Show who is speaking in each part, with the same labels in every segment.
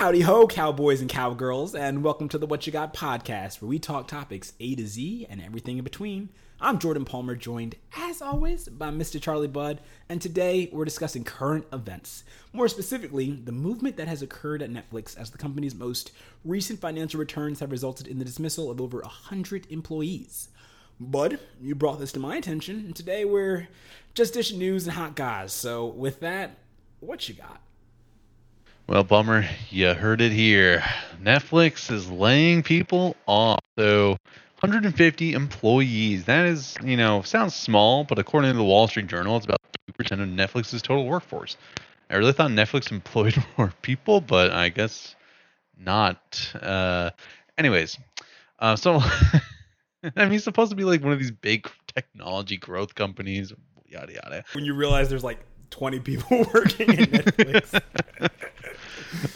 Speaker 1: Howdy ho, cowboys and cowgirls, and welcome to the What You Got podcast, where we talk topics A to Z and everything in between. I'm Jordan Palmer, joined, as always, by Mr. Charlie Budd, and today we're discussing current events. More specifically, the movement that has occurred at Netflix as the company's most recent financial returns have resulted in the dismissal of over 100 employees. Bud, you brought this to my attention, and today we're just dishing news and hot guys. So, with that, what you got?
Speaker 2: Well, bummer, you heard it here. Netflix is laying people off. So, 150 employees. That is, you know, sounds small, but according to the Wall Street Journal, it's about 2% of Netflix's total workforce. I really thought Netflix employed more people, but I guess not. Uh, anyways, uh, so I mean, it's supposed to be like one of these big technology growth companies, yada yada.
Speaker 1: When you realize there's like 20 people working in Netflix.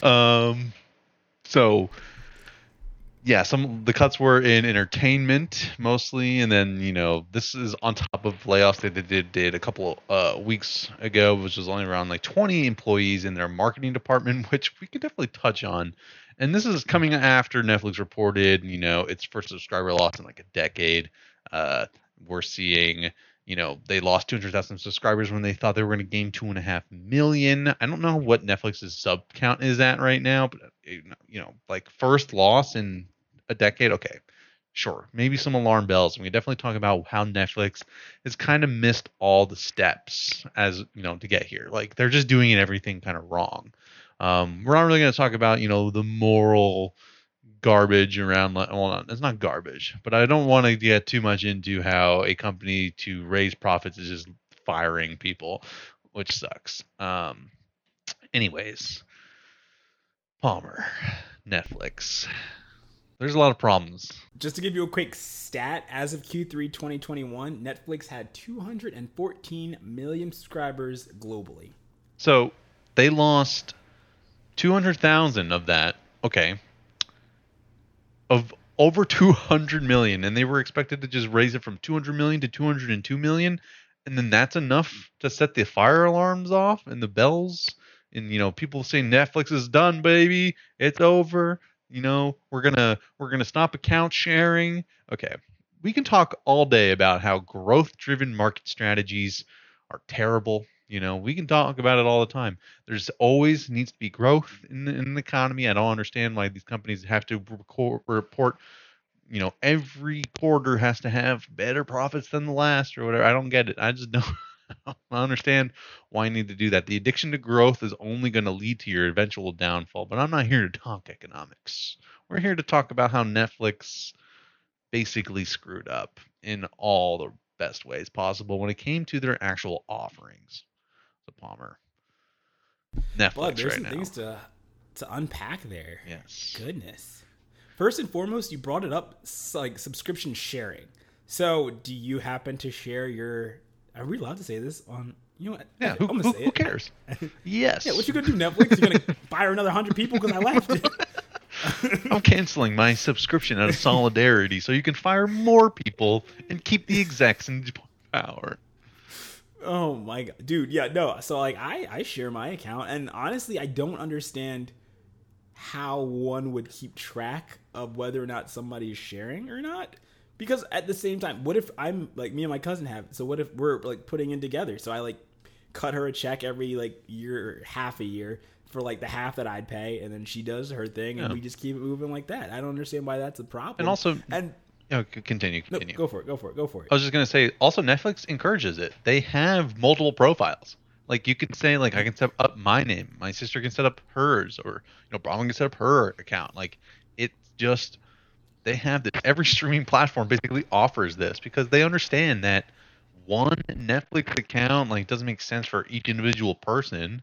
Speaker 2: Um, so yeah, some the cuts were in entertainment mostly, and then you know this is on top of layoffs that they did did a couple uh, weeks ago, which was only around like 20 employees in their marketing department, which we could definitely touch on. And this is coming after Netflix reported, you know, its first subscriber loss in like a decade. Uh, we're seeing you know they lost 200,000 subscribers when they thought they were going to gain two and a half million. I don't know what Netflix's sub count is at right now, but you know, like first loss in a decade. Okay, sure, maybe some alarm bells. We definitely talk about how Netflix has kind of missed all the steps as you know to get here. Like they're just doing everything kind of wrong. Um, we're not really going to talk about you know the moral garbage around well it's not garbage but i don't want to get too much into how a company to raise profits is just firing people which sucks. Um anyways palmer netflix. There's a lot of problems.
Speaker 1: Just to give you a quick stat as of q3 2021 netflix had 214 million subscribers globally.
Speaker 2: So they lost 200000 of that. Okay of over 200 million and they were expected to just raise it from 200 million to 202 million and then that's enough to set the fire alarms off and the bells and you know people say netflix is done baby it's over you know we're gonna we're gonna stop account sharing. Okay we can talk all day about how growth driven market strategies are terrible you know, we can talk about it all the time. There's always needs to be growth in the, in the economy. I don't understand why these companies have to record, report, you know, every quarter has to have better profits than the last or whatever. I don't get it. I just don't, I don't understand why you need to do that. The addiction to growth is only going to lead to your eventual downfall. But I'm not here to talk economics. We're here to talk about how Netflix basically screwed up in all the best ways possible when it came to their actual offerings the Palmer.
Speaker 1: Netflix Bud, there's right some now. things to to unpack there.
Speaker 2: Yes.
Speaker 1: Goodness. First and foremost, you brought it up like subscription sharing. So, do you happen to share your? Are we allowed to say this on? You know what?
Speaker 2: Yeah. Who, who, who cares? yes.
Speaker 1: Yeah. What you gonna do? Netflix? You're gonna fire another hundred people because I left. It.
Speaker 2: I'm canceling my subscription out of solidarity, so you can fire more people and keep the execs in power.
Speaker 1: Oh my god, dude. Yeah, no. So like, I I share my account, and honestly, I don't understand how one would keep track of whether or not somebody is sharing or not. Because at the same time, what if I'm like me and my cousin have? So what if we're like putting in together? So I like cut her a check every like year, half a year for like the half that I'd pay, and then she does her thing, and yeah. we just keep it moving like that. I don't understand why that's a problem.
Speaker 2: And also,
Speaker 1: and
Speaker 2: Oh, continue, continue.
Speaker 1: No, go for it. Go for it. Go for it.
Speaker 2: I was just gonna say. Also, Netflix encourages it. They have multiple profiles. Like you can say, like I can set up my name. My sister can set up hers, or you know, Bronwyn can set up her account. Like it's just they have this. Every streaming platform basically offers this because they understand that one Netflix account like doesn't make sense for each individual person.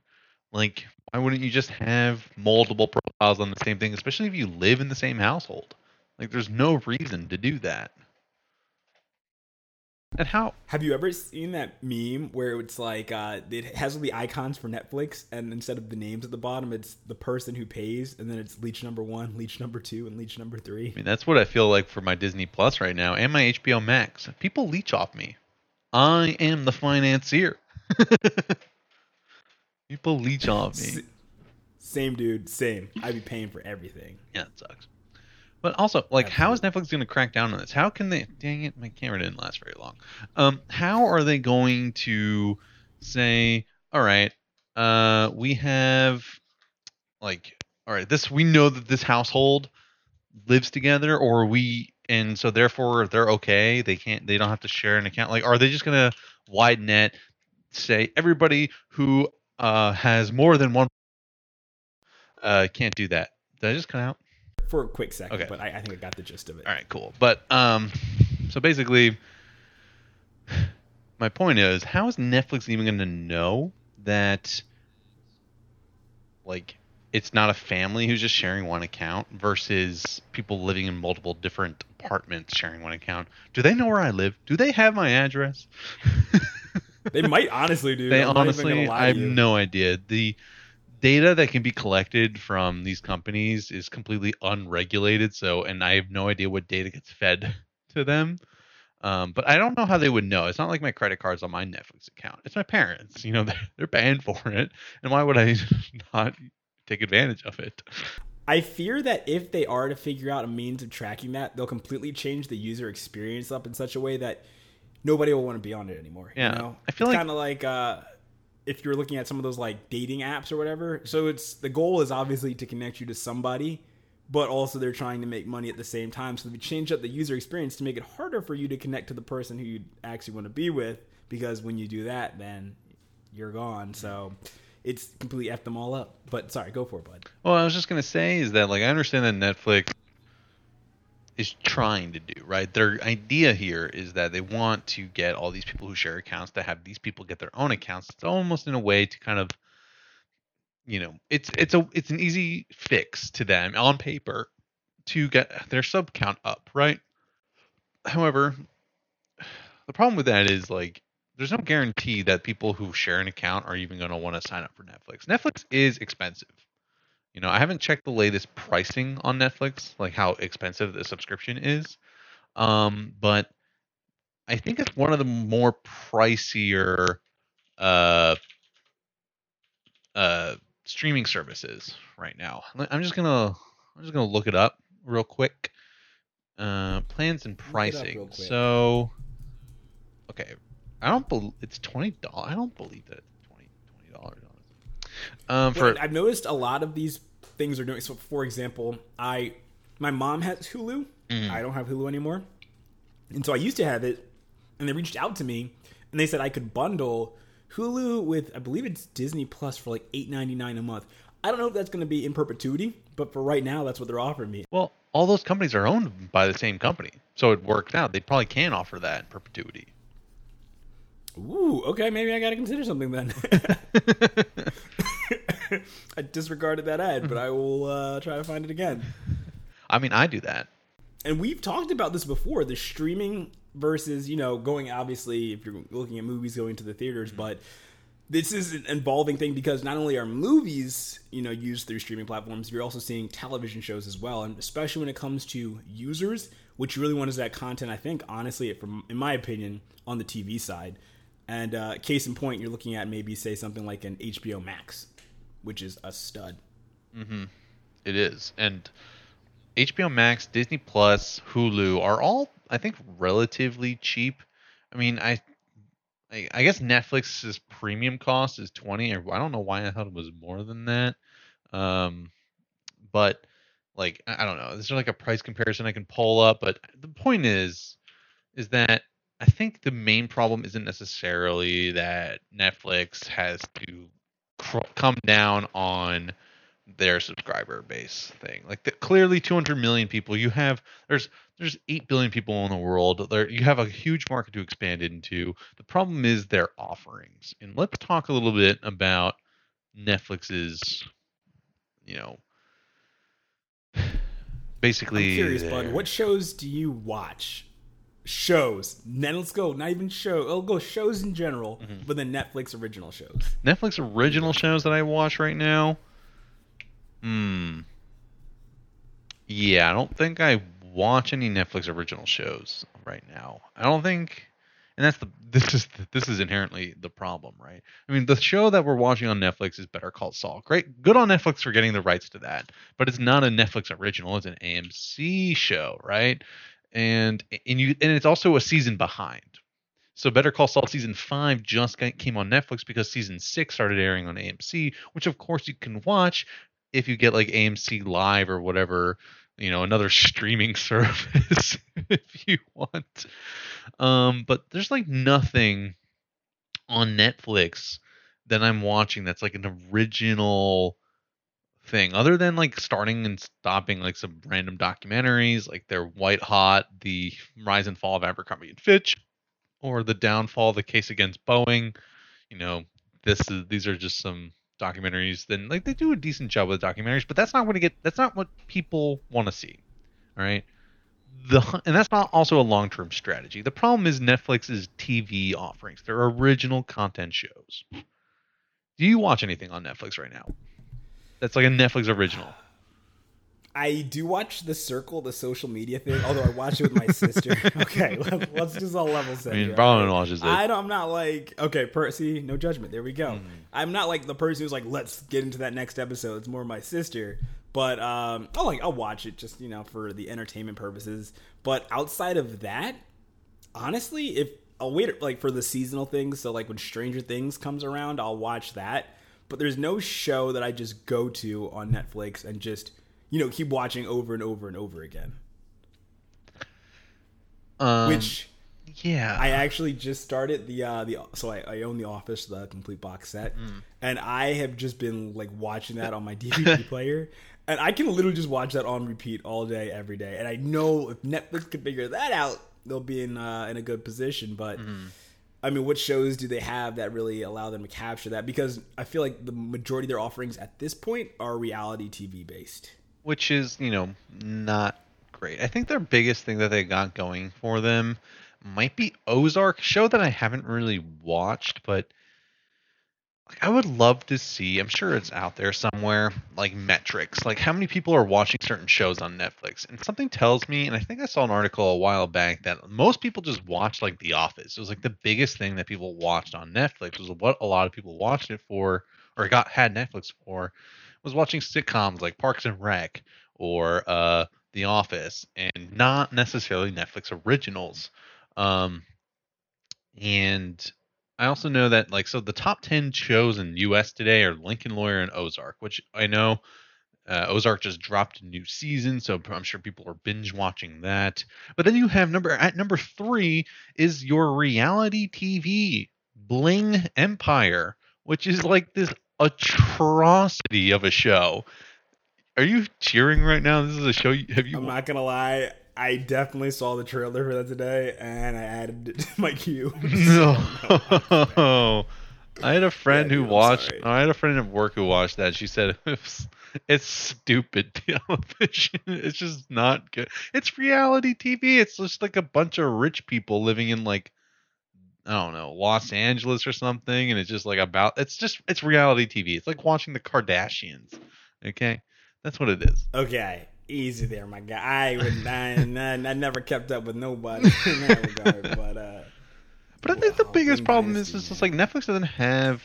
Speaker 2: Like, why wouldn't you just have multiple profiles on the same thing, especially if you live in the same household? Like, there's no reason to do that. And how?
Speaker 1: Have you ever seen that meme where it's like uh, it has all the icons for Netflix, and instead of the names at the bottom, it's the person who pays, and then it's leech number one, leech number two, and leech number three.
Speaker 2: I mean, that's what I feel like for my Disney Plus right now and my HBO Max. People leech off me. I am the financier. People leech off me.
Speaker 1: Same dude, same. I'd be paying for everything.
Speaker 2: Yeah, it sucks. But also, like, how is Netflix going to crack down on this? How can they? Dang it, my camera didn't last very long. Um, how are they going to say, all right, uh, we have, like, all right, this we know that this household lives together, or we, and so therefore they're okay. They can't, they don't have to share an account. Like, are they just going to wide net say everybody who uh, has more than one uh, can't do that? Did I just cut out?
Speaker 1: For a quick second,
Speaker 2: Okay.
Speaker 1: but I, I think I got the gist of it.
Speaker 2: All right, cool. But um, so basically, my point is, how is Netflix even going to know that, like, it's not a family who's just sharing one account versus people living in multiple different apartments sharing one account? Do they know where I live? Do they have my address?
Speaker 1: They might honestly do.
Speaker 2: they
Speaker 1: I'm
Speaker 2: honestly, I have no idea. The data that can be collected from these companies is completely unregulated. So, and I have no idea what data gets fed to them. Um, but I don't know how they would know. It's not like my credit card's on my Netflix account. It's my parents. You know, they're, they're paying for it, and why would I not take advantage of it?
Speaker 1: I fear that if they are to figure out a means of tracking that, they'll completely change the user experience up in such a way that nobody will want to be on it anymore.
Speaker 2: Yeah,
Speaker 1: you know?
Speaker 2: I feel
Speaker 1: it's
Speaker 2: like-
Speaker 1: kind of like uh, if you're looking at some of those like dating apps or whatever. So it's the goal is obviously to connect you to somebody, but also they're trying to make money at the same time. So they change up the user experience to make it harder for you to connect to the person who you actually want to be with. Because when you do that, then you're gone. So it's completely f them all up. But sorry, go for it, bud.
Speaker 2: Well, I was just gonna say is that like I understand that Netflix is trying to do right. Their idea here is that they want to get all these people who share accounts to have these people get their own accounts. It's almost in a way to kind of, you know, it's it's a it's an easy fix to them on paper to get their sub count up, right? However, the problem with that is like there's no guarantee that people who share an account are even going to want to sign up for Netflix. Netflix is expensive. You know, I haven't checked the latest pricing on Netflix, like how expensive the subscription is. Um, but I think it's one of the more pricier uh uh streaming services right now. I'm just gonna I'm just gonna look it up real quick. Uh, plans and pricing. So, okay, I don't believe it's twenty dollars. I don't believe that it's twenty twenty dollars. Um, for
Speaker 1: I've noticed a lot of these things are doing. So, for example, I my mom has Hulu.
Speaker 2: Mm-hmm.
Speaker 1: I don't have Hulu anymore, and so I used to have it. And they reached out to me, and they said I could bundle Hulu with I believe it's Disney Plus for like eight ninety nine a month. I don't know if that's going to be in perpetuity, but for right now, that's what they're offering me.
Speaker 2: Well, all those companies are owned by the same company, so it worked out. They probably can offer that in perpetuity.
Speaker 1: Ooh, okay, maybe I got to consider something then. I disregarded that ad, but I will uh, try to find it again.
Speaker 2: I mean, I do that.
Speaker 1: and we've talked about this before the streaming versus you know going obviously if you're looking at movies going to the theaters but this is an evolving thing because not only are movies you know used through streaming platforms you're also seeing television shows as well and especially when it comes to users what you really want is that content i think honestly from in my opinion on the tv side and uh, case in point you're looking at maybe say something like an hbo max which is a stud
Speaker 2: It is, and HBO Max, Disney Plus, Hulu are all, I think, relatively cheap. I mean, I, I, guess Netflix's premium cost is twenty, or I don't know why I thought it was more than that. Um, but like, I don't know. Is there like a price comparison I can pull up? But the point is, is that I think the main problem isn't necessarily that Netflix has to cr- come down on their subscriber base thing. Like the, clearly 200 million people you have there's there's 8 billion people in the world. There you have a huge market to expand into. The problem is their offerings. And let's talk a little bit about Netflix's you know basically
Speaker 1: I'm curious, bud. What shows do you watch? Shows. Then let's go. Not even show. I'll go shows in general,
Speaker 2: Mm-hmm.
Speaker 1: but then Netflix original shows.
Speaker 2: Netflix original shows that I watch right now. Hmm. Yeah, I don't think I watch any Netflix original shows right now. I don't think, and that's the this is this is inherently the problem, right? I mean, the show that we're watching on Netflix is Better Call Saul. Great, good on Netflix for getting the rights to that, but it's not a Netflix original. It's an AMC show, right? And and you and it's also a season behind. So Better Call Saul season five just came on Netflix because season six started airing on AMC, which of course you can watch if you get like AMC Live or whatever, you know, another streaming service if you want. Um, but there's like nothing on Netflix that I'm watching that's like an original thing other than like starting and stopping like some random documentaries like their white hot the rise and fall of abercrombie and fitch or the downfall the case against boeing. You know this is these are just some documentaries then like they do a decent job with documentaries but that's not going to get that's not what people want to see all right the and that's not also a long-term strategy. The problem is netflix's tv offerings. Their original content shows. Do you watch anything on netflix right now that's like a netflix original
Speaker 1: I do watch The Circle, the social media thing. Although I watch it with my sister. Okay, let's, let's just all level set.
Speaker 2: i mean
Speaker 1: right?
Speaker 2: watches it
Speaker 1: I don't, I'm not like okay, per, see, no judgment. There we go.
Speaker 2: Mm-hmm.
Speaker 1: I'm not like the person who's like, let's get into that next episode. It's more my sister. But um, I'll like I'll watch it just you know for the entertainment purposes. But outside of that, honestly, if I'll wait like for the seasonal things. So like when Stranger Things comes around, I'll watch that. But there's no show that I just go to on Netflix and just you know keep watching over and over and over again.
Speaker 2: um,
Speaker 1: Which
Speaker 2: yeah
Speaker 1: I actually just started the uh the so I, I own the Office the complete box set, and I have just been like watching that on my DVD player, and I can literally just watch that on repeat all day every day. And I know if Netflix could figure that out, they'll be in uh, in a good position. But I mean, what shows do they have that really allow them to capture that? Because I feel like the majority of their offerings at this point are reality TV based.
Speaker 2: which is you know not great. I think their biggest thing that they got going for them might be Ozark, show that I haven't really watched, but I would love to see. I'm sure it's out there somewhere, like metrics, like how many people are watching certain shows on Netflix. And something tells me, and I think I saw an article a while back that most people just watch like The Office. It was like the biggest thing that people watched on Netflix was what a lot of people watched it for, or got had Netflix for, was watching sitcoms like Parks and Rec or uh, The Office, and not necessarily Netflix originals. Um, and I also know that like so the top 10 shows in US today are Lincoln Lawyer and Ozark, which I know uh, Ozark just dropped a new season, so I'm sure people are binge watching that. But then you have number at number 3 is your reality TV Bling Empire, which is like this atrocity of a show. Are you cheering right now? This is a show. you- Have you?
Speaker 1: I'm not gonna lie. I definitely saw the trailer for that today, and I added it to my queue.
Speaker 2: No. I had a friend
Speaker 1: Yeah,
Speaker 2: who
Speaker 1: dude,
Speaker 2: watched. I had a friend at work who watched that. She said it's, it's stupid television. It's just not good. It's reality TV. It's just like a bunch of rich people living in like I don't know Los Angeles or something, and it's just like about. It's just it's reality TV. It's like watching the Kardashians. Okay, that's what it is.
Speaker 1: Okay, easy there, my guy. I would, I, I, I never kept up with nobody in that regard, but uh,
Speaker 2: But I think the biggest problem is just
Speaker 1: man.
Speaker 2: like Netflix doesn't have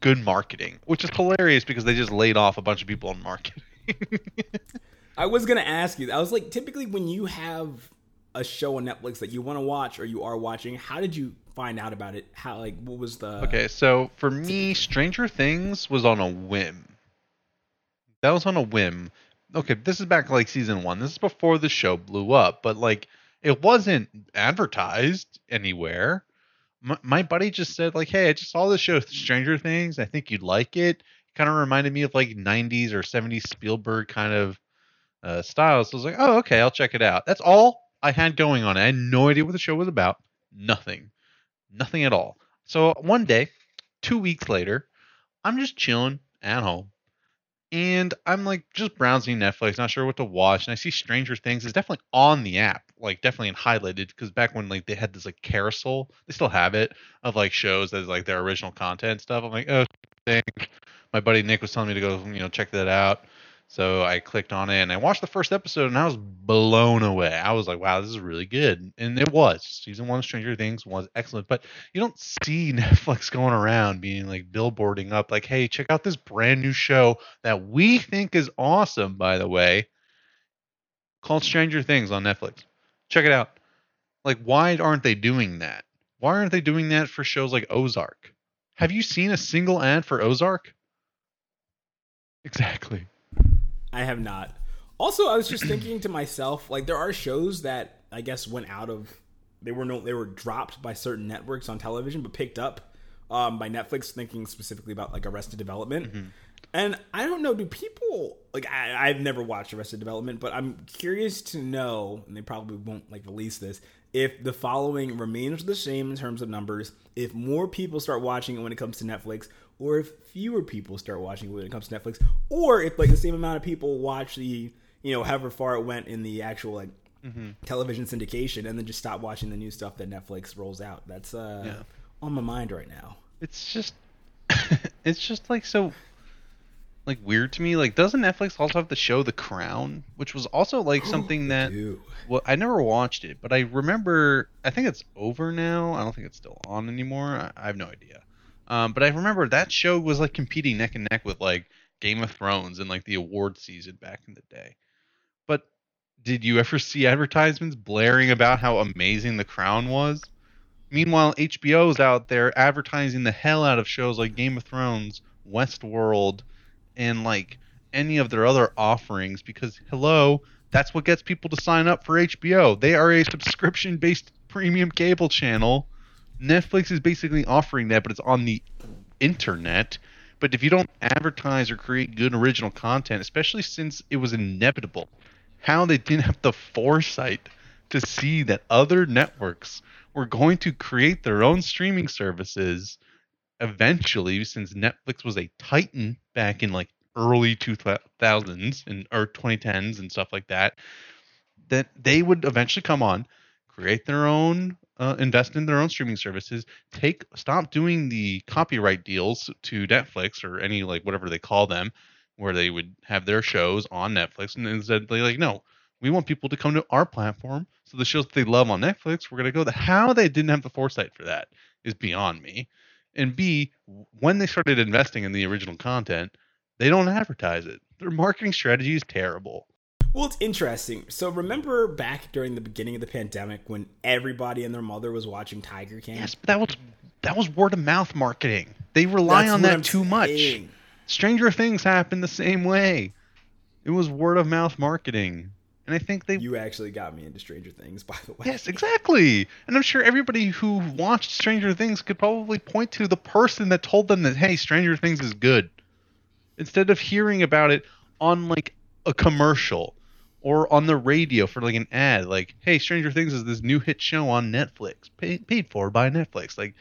Speaker 2: good marketing, which is hilarious because they just laid off a bunch of people on marketing.
Speaker 1: I was gonna ask you. I was like, typically when you have a show on Netflix that you want to watch or you are watching, how did you find out about it? How like what was the
Speaker 2: okay, so for me, Stranger Things was on a whim. That was on a whim. Okay, this is back like season one. This is before the show blew up, but like it wasn't advertised anywhere. My, my buddy just said like, "Hey, I just saw the show Stranger Things. I think you'd like it." Kind of reminded me of like '90s or '70s Spielberg kind of uh, style. So I was like, "Oh, okay, I'll check it out." That's all I had going on. I had no idea what the show was about. Nothing, nothing at all. So one day, two weeks later, I'm just chilling at home, and I'm like just browsing Netflix, not sure what to watch, and I see Stranger Things is definitely on the app, like definitely in highlighted because back when like they had this like carousel, they still have it of like shows that is like their original content stuff. I'm like, oh, thing. My buddy Nick was telling me to go, you know, check that out. So I clicked on it and I watched the first episode and I was blown away. I was like, wow, this is really good. And it was. Season one of Stranger Things was excellent. But you don't see Netflix going around being like billboarding up, like, hey, check out this brand new show that we think is awesome, by the way, called Stranger Things on Netflix. Check it out. Like, why aren't they doing that? Why aren't they doing that for shows like Ozark? Have you seen a single ad for Ozark? Exactly.
Speaker 1: I have not. Also, I was just thinking to myself, like there are shows that I guess went out of they were no they were dropped by certain networks on television, but picked up um, by Netflix. Thinking specifically about like Arrested Development,
Speaker 2: Mm-hmm.
Speaker 1: and I don't know, do people like I, I've never watched Arrested Development, but I'm curious to know, and they probably won't like release this. If the following remains the same in terms of numbers, if more people start watching it when it comes to Netflix, or if fewer people start watching when it comes to Netflix, or if like the same amount of people watch the you know however far it went in the actual like television syndication and then just stop watching the new stuff that Netflix rolls out. That's uh
Speaker 2: Yeah.
Speaker 1: on my mind right now.
Speaker 2: It's just it's just like so like weird to me. Like doesn't Netflix also have the show The Crown, which was also like something that
Speaker 1: Ew.
Speaker 2: well I never watched it, but I remember I think it's over now. I don't think it's still on anymore. I, I have no idea. Um, but I remember that show was like competing neck and neck with like Game of Thrones and like the award season back in the day. But did you ever see advertisements blaring about how amazing The Crown was? Meanwhile, HBO's out there advertising the hell out of shows like Game of Thrones, Westworld, and like any of their other offerings because hello, that's what gets people to sign up for HBO. They are a subscription-based premium cable channel. Netflix is basically offering that, but it's on the internet. But if you don't advertise or create good original content, especially since it was inevitable, how they didn't have the foresight to see that other networks were going to create their own streaming services eventually, since Netflix was a titan back in like early 2000s and or 2010s and stuff like that, that they would eventually come on, create their own, uh, invest in their own streaming services, take stop doing the copyright deals to Netflix or any like whatever they call them, where they would have their shows on Netflix, and instead they like no, we want people to come to our platform. So the shows that they love on Netflix, we're gonna go. The how they didn't have the foresight for that is beyond me. And B, when they started investing in the original content, they don't advertise it. Their marketing strategy is terrible.
Speaker 1: Well, it's interesting. So remember back during the beginning of the pandemic when everybody and their mother was watching Tiger King?
Speaker 2: Yes, but that was that was word of mouth marketing. They rely
Speaker 1: That's
Speaker 2: on that
Speaker 1: I'm
Speaker 2: too much. Stranger Things happened the same way. It was word of mouth marketing. And I think they
Speaker 1: You actually got me into Stranger Things, by the way.
Speaker 2: Yes, exactly. And I'm sure everybody who watched Stranger Things could probably point to the person that told them that hey, Stranger Things is good. Instead of hearing about it on like a commercial or on the radio for like an ad like hey, Stranger Things is this new hit show on Netflix, paid, paid for by Netflix. Like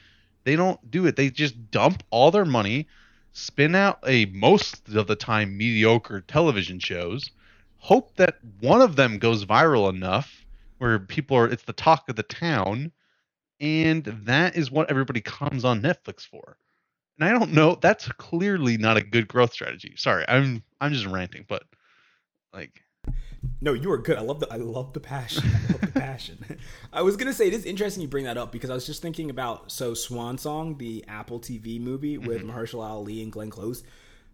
Speaker 2: they don't do it. They just dump all their money, spin out a most of the time mediocre television shows, hope that one of them goes viral enough where people are it's the talk of the town and that is what everybody comes on Netflix for. And I don't know, that's clearly not a good growth strategy. Sorry, I'm I'm just ranting, but like
Speaker 1: No, you are good. I love the I love the passion. I love the passion. I was gonna say it is interesting you bring that up because I was just thinking about so Swan Song, the Apple TV movie with mm-hmm. Mahershala Ali and Glenn Close.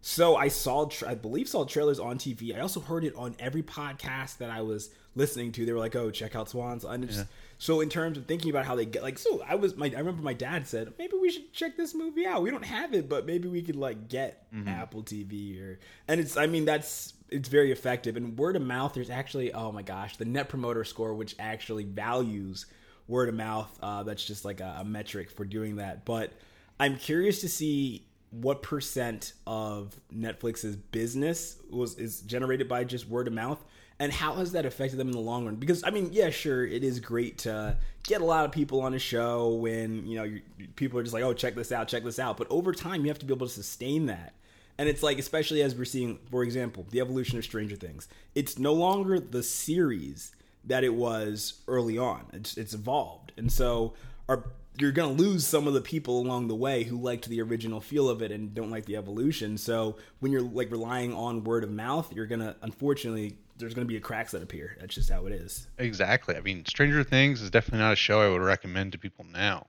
Speaker 1: So I saw, tra- I believe, saw trailers on TV. I also heard it on every podcast that I was listening to. They were like, "Oh, check out Swans." And it's, so in terms of thinking about how they get, like, so I was, my, I remember my dad said, maybe we should check this movie out. We don't have it, but maybe we could like get Apple TV or, and it's, I mean, that's it's very effective. And word of mouth, there's actually, oh my gosh, the Net Promoter Score, which actually values word of mouth. Uh, that's just like a, a metric for doing that. But I'm curious to see what percent of Netflix's business was is generated by just word of mouth and how has that affected them in the long run? Because i mean yeah sure it is great to get a lot of people on a show when you know people are just like oh check this out check this out. But over time you have to be able to sustain that. And it's like especially as we're seeing for example the evolution of stranger things. It's no longer the series that it was early on. It's, it's evolved. And so are you're gonna lose some of the people along the way who liked the original feel of it and don't like the evolution. So when you're like relying on word of mouth, you're gonna unfortunately there's gonna be a cracks that appear. That's just how it is.
Speaker 2: Exactly. I mean, Stranger Things is definitely not a show I would recommend to people now.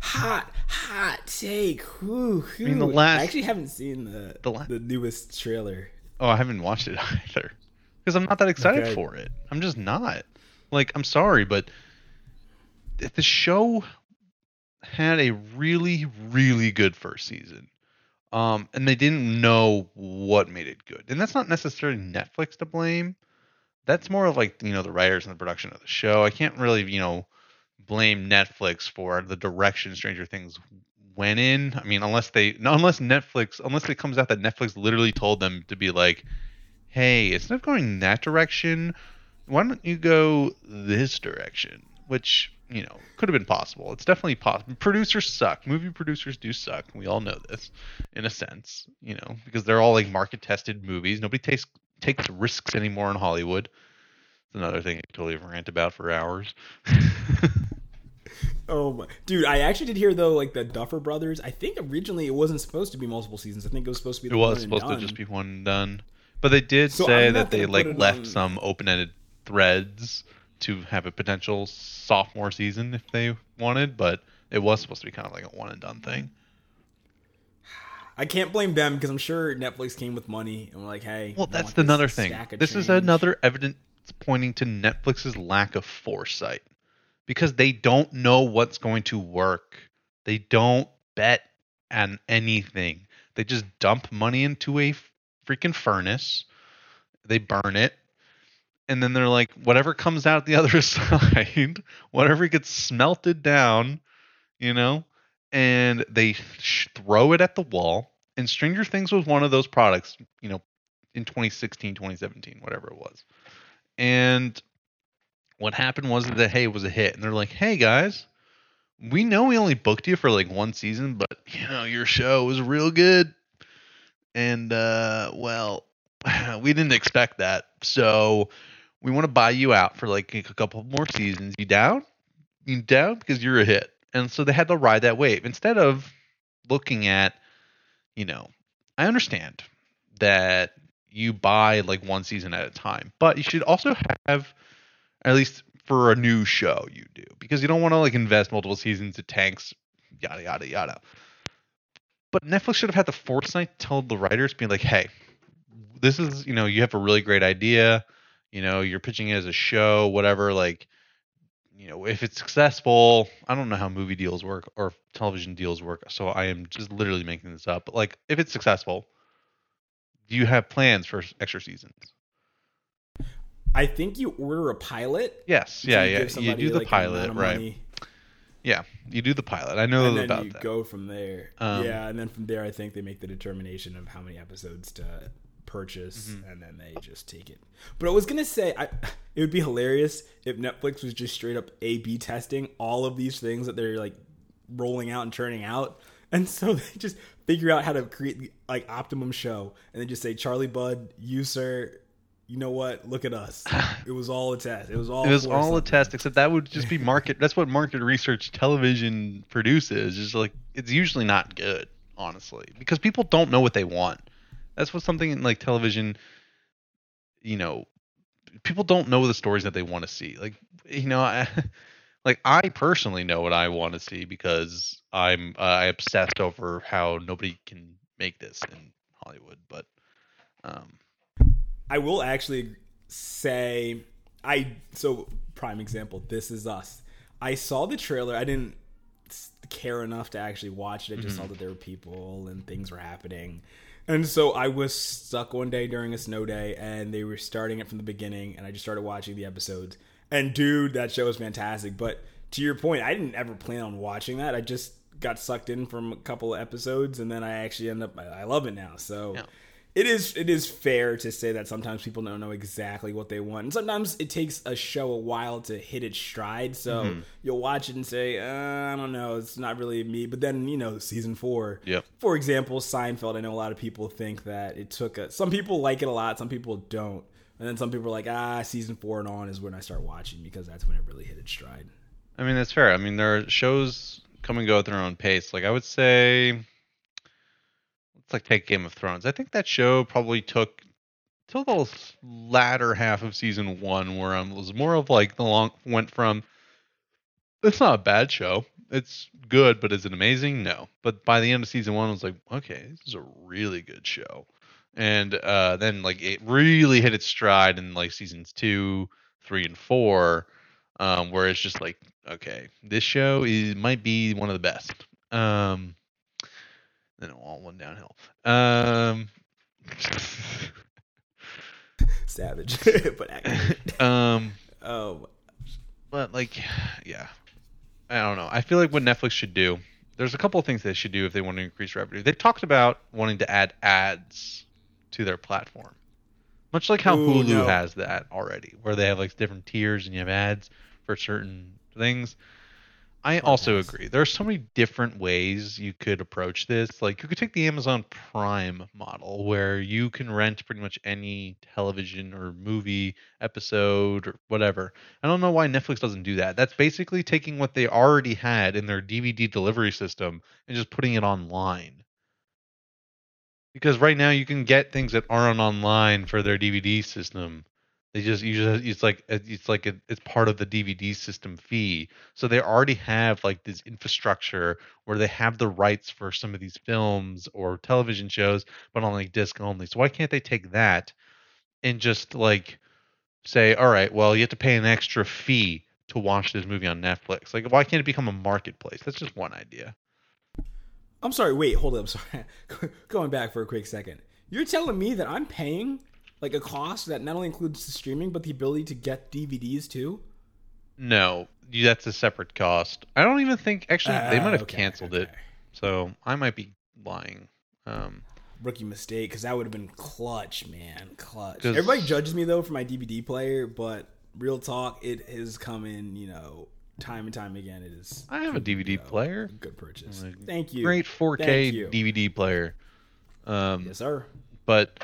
Speaker 1: Hot, hot take. Whew,
Speaker 2: I mean, the last-
Speaker 1: I actually haven't seen the
Speaker 2: The la-
Speaker 1: the newest trailer.
Speaker 2: Oh, I haven't watched it either because I'm not that excited
Speaker 1: Okay.
Speaker 2: for it. I'm just not. Like, I'm sorry, but th- the show had a really, really good first season. Um, and they didn't know what made it good. And that's not necessarily Netflix to blame. That's more of like, you know, the writers and the production of the show. I can't really, you know, blame Netflix for the direction Stranger Things went in. I mean, unless they, unless Netflix, unless it comes out that Netflix literally told them to be like, hey, instead of going that direction, why don't you go this direction? Which, you know, could have been possible. It's definitely possible. Producers suck. Movie producers do suck. We all know this, in a sense, you know, because they're all like market tested movies. Nobody takes takes risks anymore in Hollywood. It's another thing I could totally rant about for hours.
Speaker 1: Oh my dude, I actually did hear though, like the Duffer Brothers. I think originally it wasn't supposed to be multiple seasons. I think it was supposed to be.
Speaker 2: It was supposed to just be one and done, but they did
Speaker 1: So
Speaker 2: say that they like left
Speaker 1: on-
Speaker 2: some open-ended threads to have a potential sophomore season if they wanted, but it was supposed to be kind of like a one and done thing.
Speaker 1: I can't blame them because I'm sure Netflix came with money and were like, "Hey,
Speaker 2: Well, that's another thing. This is another evidence pointing to Netflix's lack of foresight because they don't know what's going to work. They don't bet on anything. They just dump money into a freaking furnace. They burn it. And then they're like, whatever comes out the other side, whatever gets smelted down, you know, and they sh- throw it at the wall. And Stranger Things was one of those products, you know, in 2016, 2017, whatever it was. And what happened was that hey, it was a hit, and they're like, hey guys, we know we only booked you for like one season, but you know your show was real good, and uh, well, we didn't expect that, so we want to buy you out for like a couple more seasons. You down? You down? Because you're a hit, and so they had to ride that wave. Instead of looking at, you know, I understand that you buy like one season at a time, but you should also have at least for a new show you do. Because you don't want to like invest multiple seasons it tanks yada yada yada. But netflix should have had the foresight to tell the writers being like hey this is you know you have a really great idea you know you're pitching it as a show whatever like you know if it's successful i don't know how movie deals work or television deals work so i am just literally making this up but like if it's successful do you have plans for extra seasons
Speaker 1: I think you order a pilot.
Speaker 2: yes yeah
Speaker 1: you
Speaker 2: yeah you do the
Speaker 1: like,
Speaker 2: pilot right
Speaker 1: money,
Speaker 2: Yeah, you do the pilot. I know that.
Speaker 1: and then
Speaker 2: about
Speaker 1: you
Speaker 2: that.
Speaker 1: go from there.
Speaker 2: Um,
Speaker 1: yeah, and then from there, I think they make the determination of how many episodes to purchase,
Speaker 2: Mm-hmm.
Speaker 1: and then they just take it. But I was gonna say, I, it would be hilarious if Netflix was just straight up A/B testing all of these things that they're like rolling out and churning out, and so they just figure out how to create the like optimum show, and then just say, Charlie Budd, you sir. You know what? Look at us. It was all a test. It was all.
Speaker 2: It was all a test, except that would just be market. that's what market research television produces. Is like it's usually not good, honestly, because people don't know what they want. That's what something in like television. You know, people don't know the stories that they want to see. Like you know, I, like I personally know what I want to see because I'm uh, I obsessed over how nobody can make this in Hollywood. But um,
Speaker 1: I will actually say I so prime example. This is us. I saw the trailer. I didn't care enough to actually watch it. I just saw that there were people and things were happening. And so I was stuck one day during a snow day and they were starting it from the beginning and I just started watching the episodes. And dude, that show was fantastic. But to your point, I didn't ever plan on watching that. I just got sucked in from a couple of episodes and then I actually end up I, I love it now. So
Speaker 2: Yeah.
Speaker 1: It is it is fair to say that sometimes people don't know exactly what they want, and sometimes it takes a show a while to hit its stride. So
Speaker 2: Mm-hmm.
Speaker 1: you'll watch it and say, uh, "I don't know, it's not really me." But then you know, season four,
Speaker 2: Yep.
Speaker 1: For example, Seinfeld. I know a lot of people think that it took a. Some people like it a lot, some people don't, and then some people are like, "Ah, season four and on is when I start watching because that's when it really hit its stride."
Speaker 2: I mean, that's fair. I mean, there are shows come and go at their own pace. Like I would say, let's like take Game of Thrones. I think that show probably took till the latter half of season one, where I was more of like the long went from. It's not a bad show. It's good, but is it amazing? No. But by the end of season one, I was like, okay, this is a really good show. And uh, then like it really hit its stride in like seasons two, three, and four, um, where it's just like, okay, this show is might be one of the best. Um, then it all went downhill. Um,
Speaker 1: Savage, but accurate.
Speaker 2: um,
Speaker 1: Oh,
Speaker 2: but like, yeah, I don't know. I feel like what Netflix should do. There's a couple of things they should do if they want to increase revenue. They talked about wanting to add ads to their platform, much like how
Speaker 1: Ooh,
Speaker 2: Hulu
Speaker 1: no.
Speaker 2: has that already, where they have like different tiers and you have ads for certain things. I also agree. There are so many different ways you could approach this. Like you could take the Amazon Prime model where you can rent pretty much any television or movie episode or whatever. I don't know why Netflix doesn't do that. That's basically taking what they already had in their DVD delivery system and just putting it online. Because right now you can get things that aren't online for their DVD system. They just you just it's like uh, it's like a, it's part of the DVD system fee. So they already have like this infrastructure where they have the rights for some of these films or television shows, but on like disc only. So why can't they take that and just like say, all right, well you have to pay an extra fee to watch this movie on Netflix? Like why can't it become a marketplace? That's just one idea.
Speaker 1: I'm sorry. Wait, hold up. Sorry. Going back for a quick second. You're telling me that I'm paying like a cost that not only includes the streaming but the ability to get DVDs too?
Speaker 2: No, that's a separate cost. I don't even think actually they
Speaker 1: Ah,
Speaker 2: might have
Speaker 1: okay,
Speaker 2: canceled it. So I might be lying. Um,
Speaker 1: Rookie mistake because that would have been clutch, man. clutch. Everybody judges me though for my DVD player, but real talk, it has come in. You know, time and time again. It is
Speaker 2: I have a DVD
Speaker 1: you know,
Speaker 2: player.
Speaker 1: good purchase.
Speaker 2: Like,
Speaker 1: Thank you.
Speaker 2: Great 4K
Speaker 1: you.
Speaker 2: DVD player. Um,
Speaker 1: Yes, sir.
Speaker 2: but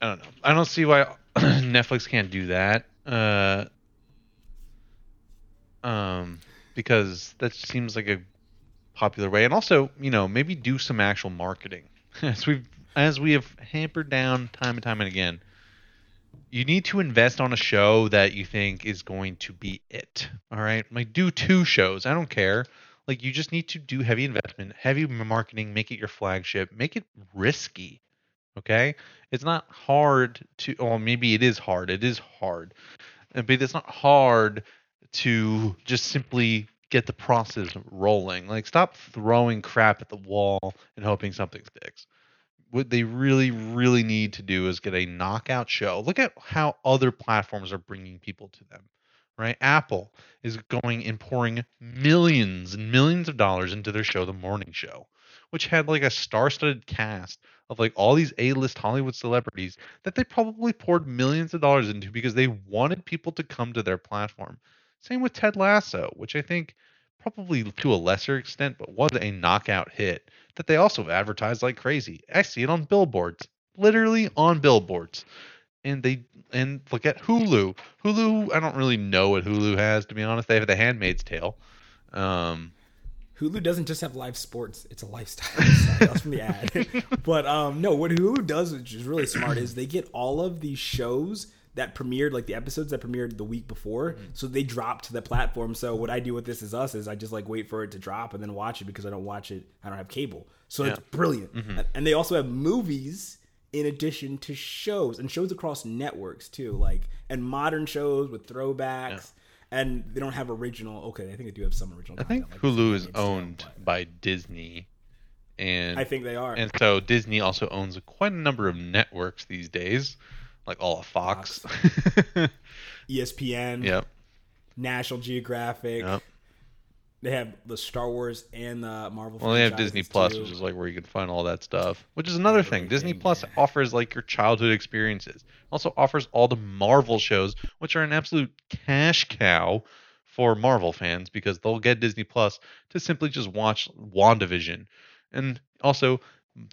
Speaker 2: I don't know. I don't see why Netflix can't do that. Uh, um, because that seems like a popular way, and also, you know, maybe do some actual marketing. as we've as we have hampered down time and time and again, you need to invest on a show that you think is going to be it. All right, like do two shows. I don't care. Like you just need to do heavy investment, heavy marketing, make it your flagship, make it risky. Okay, it's not hard to. Well, maybe it is hard. It is hard, Uh, but it's not hard to just simply get the process rolling. Like stop throwing crap at the wall and hoping something sticks. What they really, really need to do is get a knockout show. Look at how other platforms are bringing people to them right? Apple is going and pouring millions and millions of dollars into their show, The Morning Show, which had like a star-studded cast of like all these A-list Hollywood celebrities that they probably poured millions of dollars into because they wanted people to come to their platform. Same with Ted Lasso, which I think probably to a lesser extent, but was a knockout hit that they also advertised like crazy. I see it on billboards, literally on billboards and they and look at Hulu. Hulu, I don't really know what Hulu has to be honest. They have The Handmaid's Tale. Um,
Speaker 1: Hulu doesn't just have live sports; it's a lifestyle. Sorry, that was from the ad. but um, no, what Hulu does, which is really smart, is they get all of these shows that premiered, like the episodes that premiered the week before,
Speaker 2: Mm-hmm.
Speaker 1: so they drop to the platform. So what I do with This Is Us is I just like wait for it to drop and then watch it because I don't watch it. I don't have cable, so it's brilliant.
Speaker 2: Mm-hmm.
Speaker 1: And- And they also have movies in addition to shows and shows across networks too, like and modern shows with throwbacks. And they don't have original. Okay, I think they do have some original.
Speaker 2: I think
Speaker 1: like
Speaker 2: Hulu is owned
Speaker 1: but-
Speaker 2: by Disney, and
Speaker 1: I think they are.
Speaker 2: and so Disney also owns quite a number of networks these days, like all of Fox.
Speaker 1: ESPN,
Speaker 2: yep,
Speaker 1: National Geographic.
Speaker 2: yep.
Speaker 1: They have the Star Wars and the Marvel.
Speaker 2: Well, they have Disney Plus,
Speaker 1: too.
Speaker 2: which is like where you can find all that stuff. Which is another thing. Disney Plus
Speaker 1: yeah.
Speaker 2: offers like your childhood experiences. Also offers all the Marvel shows, which are an absolute cash cow for Marvel fans because they'll get Disney Plus to simply just watch WandaVision. And also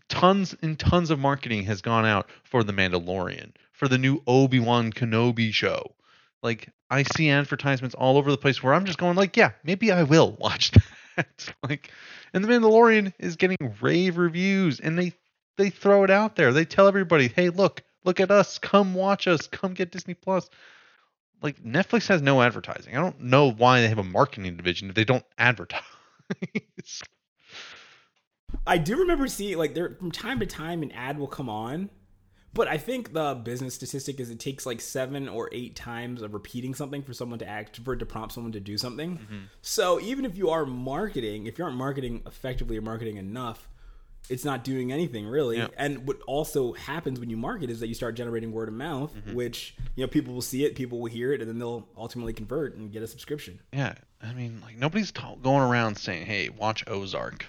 Speaker 2: tons and tons of marketing has gone out for The Mandalorian, for the new Obi-Wan Kenobi show. Like I see advertisements all over the place where I'm just going like, yeah, maybe I will watch that. Like, and The Mandalorian is getting rave reviews, and they they throw it out there. They tell everybody, "Hey, look, look at us. Come watch us. Come get Disney Plus." Like Netflix has no advertising. I don't know why they have a marketing division if they don't advertise.
Speaker 1: I do remember seeing like there from time to time an ad will come on, but I think the business statistic is it takes like seven or eight times of repeating something for someone to act for it to prompt someone to do something.
Speaker 2: Mm-hmm.
Speaker 1: So even if you are marketing, if you aren't marketing effectively or marketing enough, it's not doing anything really.
Speaker 2: Yeah.
Speaker 1: And what also happens when you market is that you start generating word of mouth,
Speaker 2: Mm-hmm.
Speaker 1: which you know people will see it, people will hear it, and then they'll ultimately convert and get a subscription.
Speaker 2: yeah, I mean, like nobody's ta- going around saying, "Hey, watch Ozark."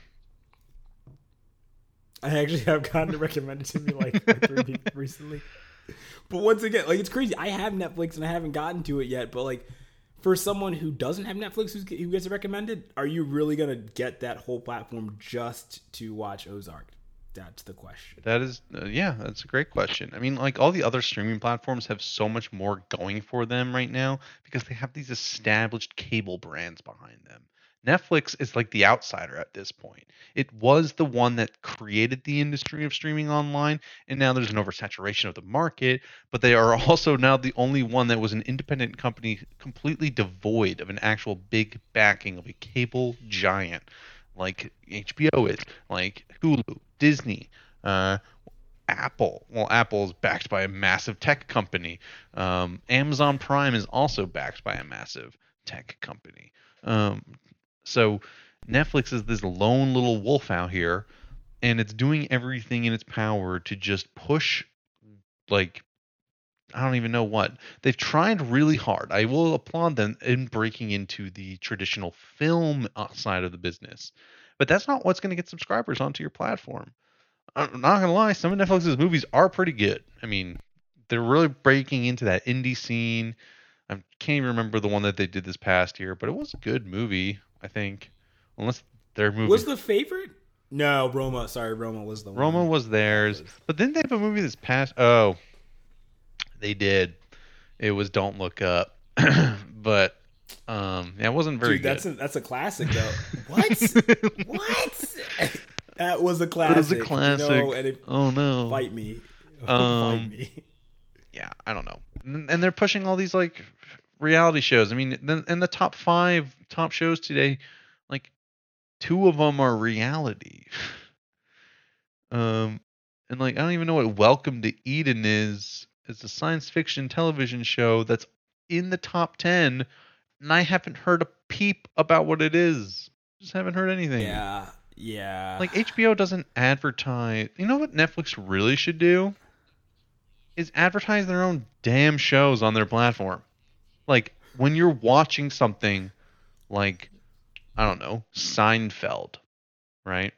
Speaker 1: I actually have gotten it recommended to me like three people recently. But once again, like it's crazy. I have Netflix and I haven't gotten to it yet. But like for someone who doesn't have Netflix who's, who gets it recommended, are you really gonna get that whole platform just to watch Ozark? That's the question.
Speaker 2: That is, uh, yeah, that's a great question. I mean, like all the other streaming platforms have so much more going for them right now because they have these established cable brands behind them. Netflix is like the outsider at this point. It was the one that created the industry of streaming online, and now there's an oversaturation of the market, but they are also now the only one that was an independent company completely devoid of an actual big backing of a cable giant like HBO is, like Hulu, Disney, uh, Apple. Well, Apple is backed by a massive tech company. Um, Amazon Prime is also backed by a massive tech company. Um, so Netflix is this lone little wolf out here, and it's doing everything in its power to just push, like, I don't even know what. They've tried really hard. I will applaud them in breaking into the traditional film uh, side of the business. But that's not what's going to get subscribers onto your platform. I'm not going to lie, some of Netflix's movies are pretty good. I mean, they're really breaking into that indie scene. I can't even remember the one that they did this past year, but it was a good movie, I think. Unless their movie
Speaker 1: Was the favorite? No, Roma. Sorry, Roma was the one.
Speaker 2: Roma was theirs. But didn't they have a movie this past? Oh, they did. It was Don't Look Up. but um, yeah, it wasn't very
Speaker 1: Dude, that's
Speaker 2: good.
Speaker 1: a that's a classic though. what? what? that was a classic.
Speaker 2: It was a classic.
Speaker 1: You know, and it,
Speaker 2: oh no.
Speaker 1: fight me.
Speaker 2: Um,
Speaker 1: fight me.
Speaker 2: yeah, I don't know. And they're pushing all these like reality shows. I mean, and the top five top shows today, like two of them are reality. Um, and like I don't even know what Welcome to Eden is. It's a science fiction television show that's in the top ten, and I haven't heard a peep about what it is. Just haven't heard anything.
Speaker 1: Yeah, yeah.
Speaker 2: Like HBO doesn't advertise. You know what Netflix really should do? Is advertise their own damn shows on their platform. Like when you're watching something like I don't know, Seinfeld, right?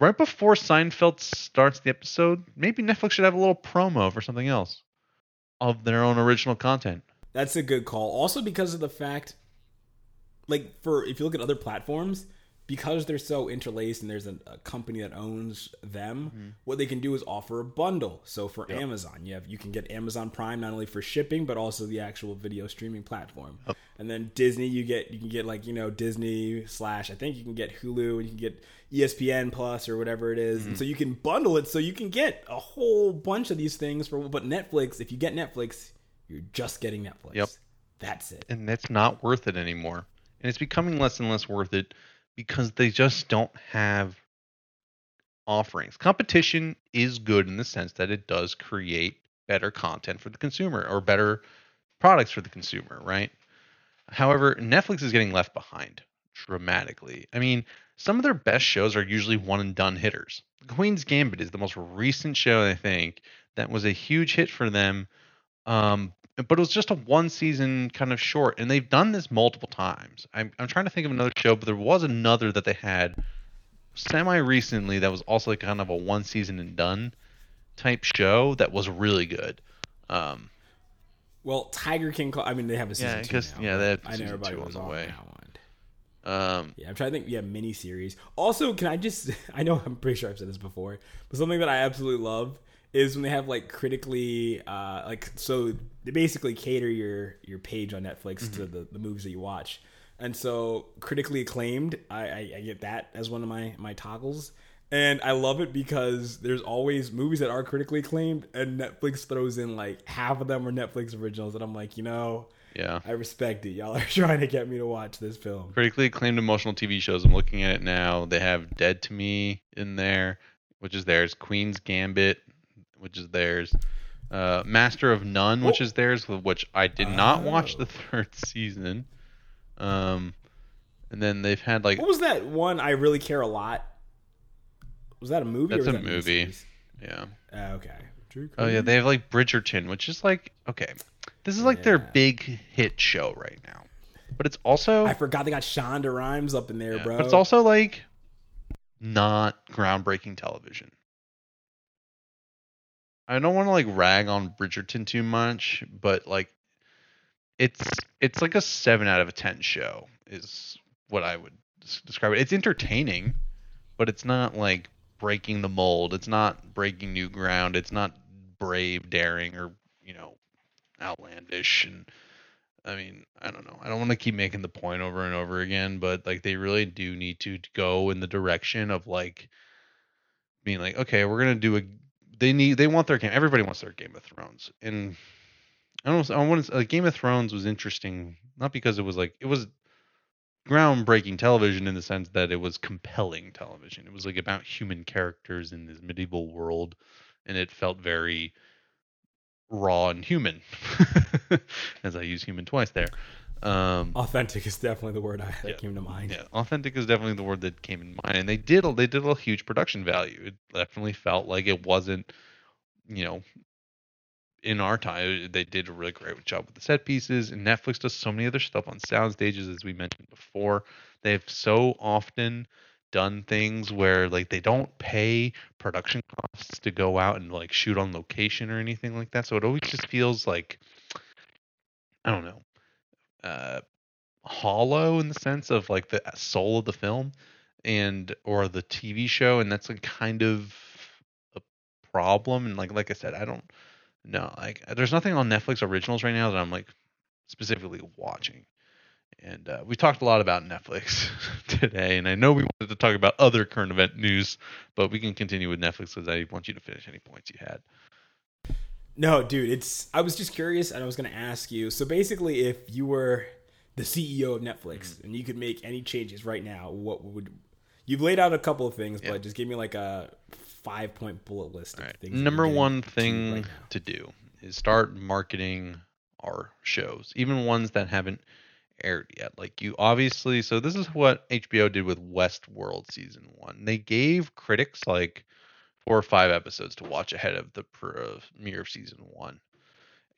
Speaker 2: Right before Seinfeld starts the episode, maybe Netflix should have a little promo for something else of their own original content.
Speaker 1: That's a good call. Also because of the fact like for if you look at other platforms, because they're so interlaced and there's a, a company that owns them, mm-hmm. what they can do is offer a bundle. So for Amazon, you have you can get Amazon Prime not only for shipping but also the actual video streaming platform. And then Disney, you get you can get like you know Disney slash I think you can get Hulu and you can get ESPN Plus or whatever it is. and mm-hmm. so you can bundle it so you can get a whole bunch of these things for. But Netflix, if you get Netflix, you're just getting Netflix.
Speaker 2: Yep.
Speaker 1: That's it.
Speaker 2: and that's not worth it anymore. And it's becoming less and less worth it because they just don't have offerings. Competition is good in the sense that it does create better content for the consumer or better products for the consumer, right? However, Netflix is getting left behind dramatically. I mean, some of their best shows are usually one and done hitters. Queen's Gambit is the most recent show, I think, that was a huge hit for them. Um, but it was just a one season kind of short, and they've done this multiple times. I'm, I'm trying to think of another show, but there was another that they had semi recently that was also like kind of a one season and done type show that was really good. Um,
Speaker 1: Well, Tiger King. I mean, they have a season
Speaker 2: Yeah,
Speaker 1: two now,
Speaker 2: yeah, they have
Speaker 1: I know everybody
Speaker 2: two on
Speaker 1: was
Speaker 2: the way. um,
Speaker 1: Yeah, I'm trying to think. Yeah, mini series. Also, can I just? I know I'm pretty sure I've said this before, but something that I absolutely love is when they have like critically, uh, like so they basically cater your your page on Netflix to
Speaker 2: Mm-hmm.
Speaker 1: the, the movies that you watch. and so critically acclaimed. I, I, I get that as one of my my toggles, and I love it because there's always movies that are critically acclaimed, and Netflix throws in like half of them are Netflix originals, and I'm like, you know,
Speaker 2: Yeah.
Speaker 1: I respect it. Y'all are trying to get me to watch this film.
Speaker 2: Critically acclaimed emotional TV shows. I'm looking at it now. They have Dead to Me in there, which is theirs. Queen's Gambit, which is theirs. Uh, Master of None, which
Speaker 1: Oh.
Speaker 2: is theirs, which I did not watch
Speaker 1: Oh.
Speaker 2: the third season. Um, and then they've had like
Speaker 1: What was that one? I really care a lot. Was that a movie?
Speaker 2: That's
Speaker 1: or was
Speaker 2: a
Speaker 1: that
Speaker 2: movie.
Speaker 1: miniseries?
Speaker 2: yeah.
Speaker 1: Uh, okay. True
Speaker 2: Oh yeah, they have like Bridgerton, which is like okay, this is like their
Speaker 1: Yeah.
Speaker 2: big hit show right now. But it's also
Speaker 1: I forgot they got Shonda Rhimes up in there,
Speaker 2: yeah,
Speaker 1: bro.
Speaker 2: but it's also like not groundbreaking television. I don't want to like rag on Bridgerton too much, but like it's it's like a 7 out of a 10 show is what I would describe it. It's entertaining, but it's not like breaking the mold. It's not breaking new ground. It's not brave, daring or, you know, outlandish and I mean, I don't know. I don't want to keep making the point over and over again, but like they really do need to go in the direction of like being like, okay, we're gonna do a. They need. They want their game. Everybody wants their Game of Thrones, and I don't. I want to. Like, Game of Thrones was interesting, not because it was like it was groundbreaking television in the sense that it was compelling television. It was like about human characters in this medieval world, and it felt very raw and human as i use human twice there um
Speaker 1: authentic is definitely the word I, that
Speaker 2: Yeah.
Speaker 1: came to mind.
Speaker 2: yeah authentic is definitely the word that came in mind and they did they did a huge production value it definitely felt like it wasn't you know in our time they did a really great job with the set pieces and netflix does so many other stuff on sound stages as we mentioned before they've so often done things where like they don't pay production costs to go out and like shoot on location or anything like that so it always just feels like i don't know uh hollow in the sense of like the soul of the film and or the TV show and that's like kind of a problem and like like I said I don't know like there's nothing on Netflix originals right now that I'm like specifically watching and uh, we talked a lot about Netflix today and I know we wanted to talk about other current event news but we can continue with Netflix because I want you to finish any points you had
Speaker 1: No, dude, it's. I was just curious, and I was going to ask you. So basically, if you were the CEO of Netflix
Speaker 2: Mm-hmm.
Speaker 1: and you could make any changes right now, what would you've laid out a couple of things,
Speaker 2: Yeah.
Speaker 1: but just give me like a five point bullet list of
Speaker 2: right.
Speaker 1: things.
Speaker 2: Number one thing
Speaker 1: right
Speaker 2: to do is start marketing our shows, even ones that haven't aired yet. Like you obviously, so this is what HBO did with Westworld season one. They gave critics like four or five episodes to watch ahead of the premiere of season one.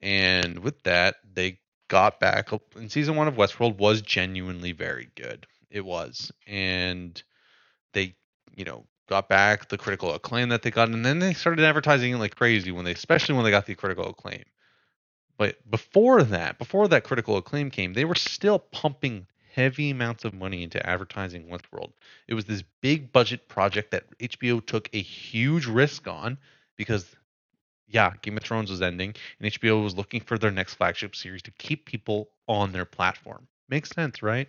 Speaker 2: And with that, they got back. And season one of Westworld was genuinely very good. It was. And they, you know, got back the critical acclaim that they got. And then they started advertising it like crazy when they, especially when they got the critical acclaim. But before that, before that critical acclaim came, they were still pumping heavy amounts of money into advertising Westworld. It was this big budget project that HBO took a huge risk on because yeah, Game of Thrones was ending and HBO was looking for their next flagship series to keep people on their platform. Makes sense, right?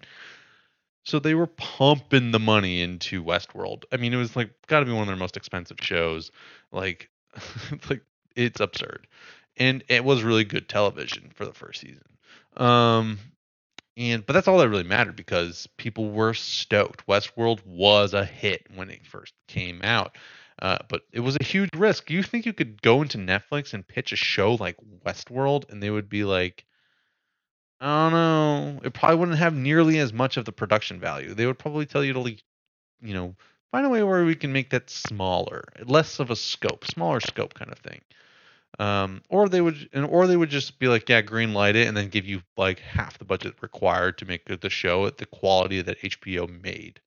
Speaker 2: So they were pumping the money into Westworld. I mean, it was like got to be one of their most expensive shows. Like, like it's absurd, and it was really good television for the first season. Um, and but that's all that really mattered because people were stoked. Westworld was a hit when it first came out. Uh, but it was a huge risk. You think you could go into Netflix and pitch a show like Westworld, and they would be like, I don't know. It probably wouldn't have nearly as much of the production value. They would probably tell you to, like, you know, find a way where we can make that smaller, less of a scope, smaller scope kind of thing. Um, or they would, and or they would just be like, yeah, green light it, and then give you like half the budget required to make the show at the quality that HBO made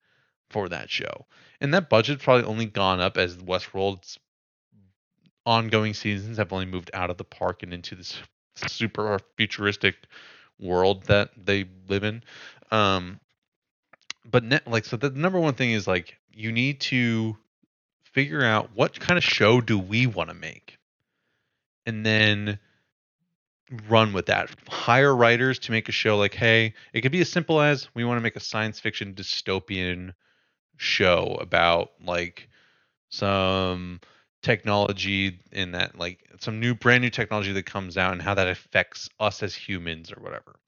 Speaker 2: for that show. And that budget's probably only gone up as Westworld's ongoing seasons have only moved out of the park and into this super futuristic world that they live in. Um, but net, like, so the number one thing is like you need to figure out what kind of show do we want to make, and then run with that. Hire writers to make a show like, hey, it could be as simple as we want to make a science fiction dystopian show about like some technology in that like some new brand new technology that comes out and how that affects us as humans or whatever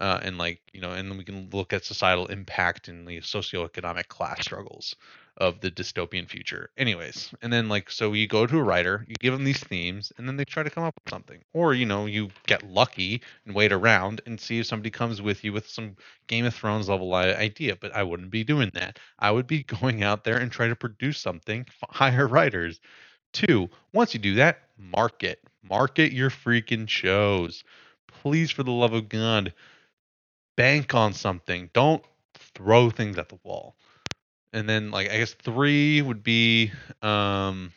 Speaker 2: uh, and like you know and then we can look at societal impact and the socioeconomic class struggles of the dystopian future. Anyways and then like so you go to a writer you give them these themes and then they try to come up with something. Or you know you get lucky and wait around and see if somebody comes with you with some game of thrones level idea but i wouldn't be doing that. I would be going out there and try to produce something hire writers. Two once you do that market. Market your freaking shows. Please for the love of god bank on something. Don't throw things at the wall. And then like I guess three would be um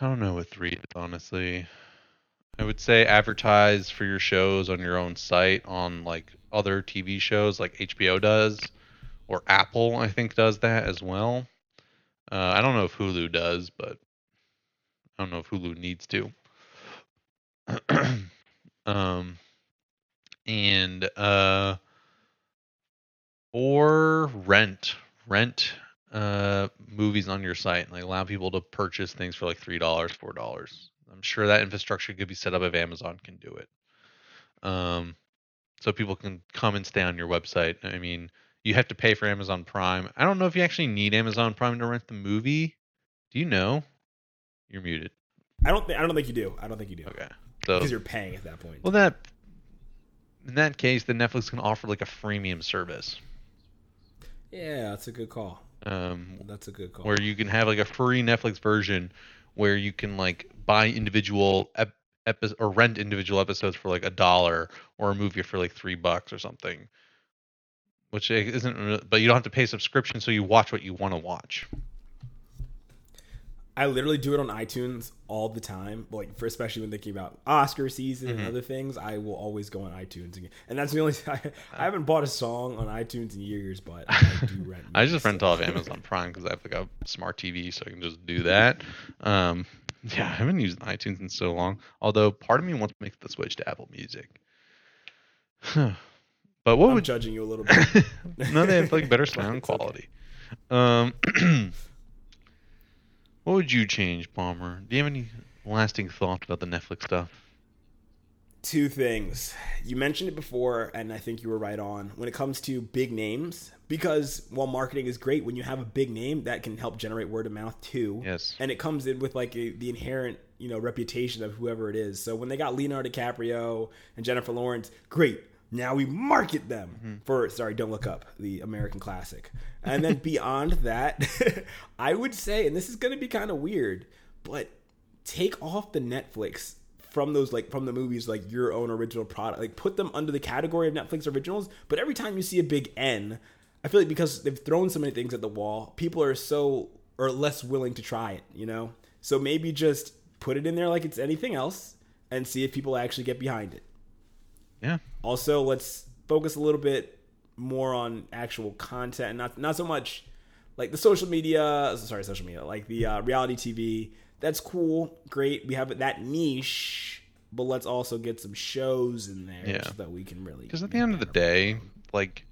Speaker 2: I don't know what three is honestly. I would say advertise for your shows on your own site on like other TV shows like HBO does or Apple I think does that as well. Uh, I don't know if Hulu does, but I don't know if Hulu needs to. Um, and uh, or rent rent uh movies on your site and like allow people to purchase things for like three dollars, four dollars. I'm sure that infrastructure could be set up if Amazon can do it. Um, so people can come and stay on your website. I mean, you have to pay for Amazon Prime. I don't know if you actually need Amazon Prime to rent the movie. Do you know? You're muted.
Speaker 1: I don't. Th- I don't think you do. I don't think you do.
Speaker 2: Okay. So
Speaker 1: because you're paying at that point.
Speaker 2: Well, that in that case, then Netflix can offer like a freemium service.
Speaker 1: Yeah, that's a good call.
Speaker 2: Um,
Speaker 1: that's a good call.
Speaker 2: Where you can have like a free Netflix version where you can like buy individual ep- epi- or rent individual episodes for like a dollar or a movie for like three bucks or something. Which isn't, but you don't have to pay subscription, so you watch what you want to watch.
Speaker 1: I literally do it on iTunes all the time. Like for especially when thinking about Oscar season mm-hmm. and other things, I will always go on iTunes again. And that's the only I, I haven't bought a song on iTunes in years, but I do rent.
Speaker 2: I just rent off Amazon Prime because I have like a smart TV, so I can just do that. Um, yeah, I haven't used iTunes in so long. Although part of me wants to make the switch to Apple Music. but what
Speaker 1: I'm
Speaker 2: would
Speaker 1: judging you a little bit?
Speaker 2: no, they have like better sound quality. Okay. Um. What would you change, Palmer? Do you have any lasting thoughts about the Netflix stuff?
Speaker 1: Two things. You mentioned it before, and I think you were right on when it comes to big names. Because while marketing is great, when you have a big name, that can help generate word of mouth too.
Speaker 2: Yes.
Speaker 1: And it comes in with like a, the inherent, you know, reputation of whoever it is. So when they got Leonardo DiCaprio and Jennifer Lawrence, great now we market them mm-hmm. for sorry, don't look up the American classic. And then beyond that, I would say, and this is gonna be kind of weird, but take off the Netflix from those like from the movies like your own original product. Like put them under the category of Netflix originals. But every time you see a big N, I feel like because they've thrown so many things at the wall, people are so or less willing to try it, you know? So maybe just put it in there like it's anything else and see if people actually get behind it.
Speaker 2: Yeah.
Speaker 1: Also, let's focus a little bit more on actual content, not not so much like the social media. Sorry, social media, like the uh, reality TV. That's cool, great. We have that niche, but let's also get some shows in there yeah. so that we can really.
Speaker 2: Because at the end of the day, like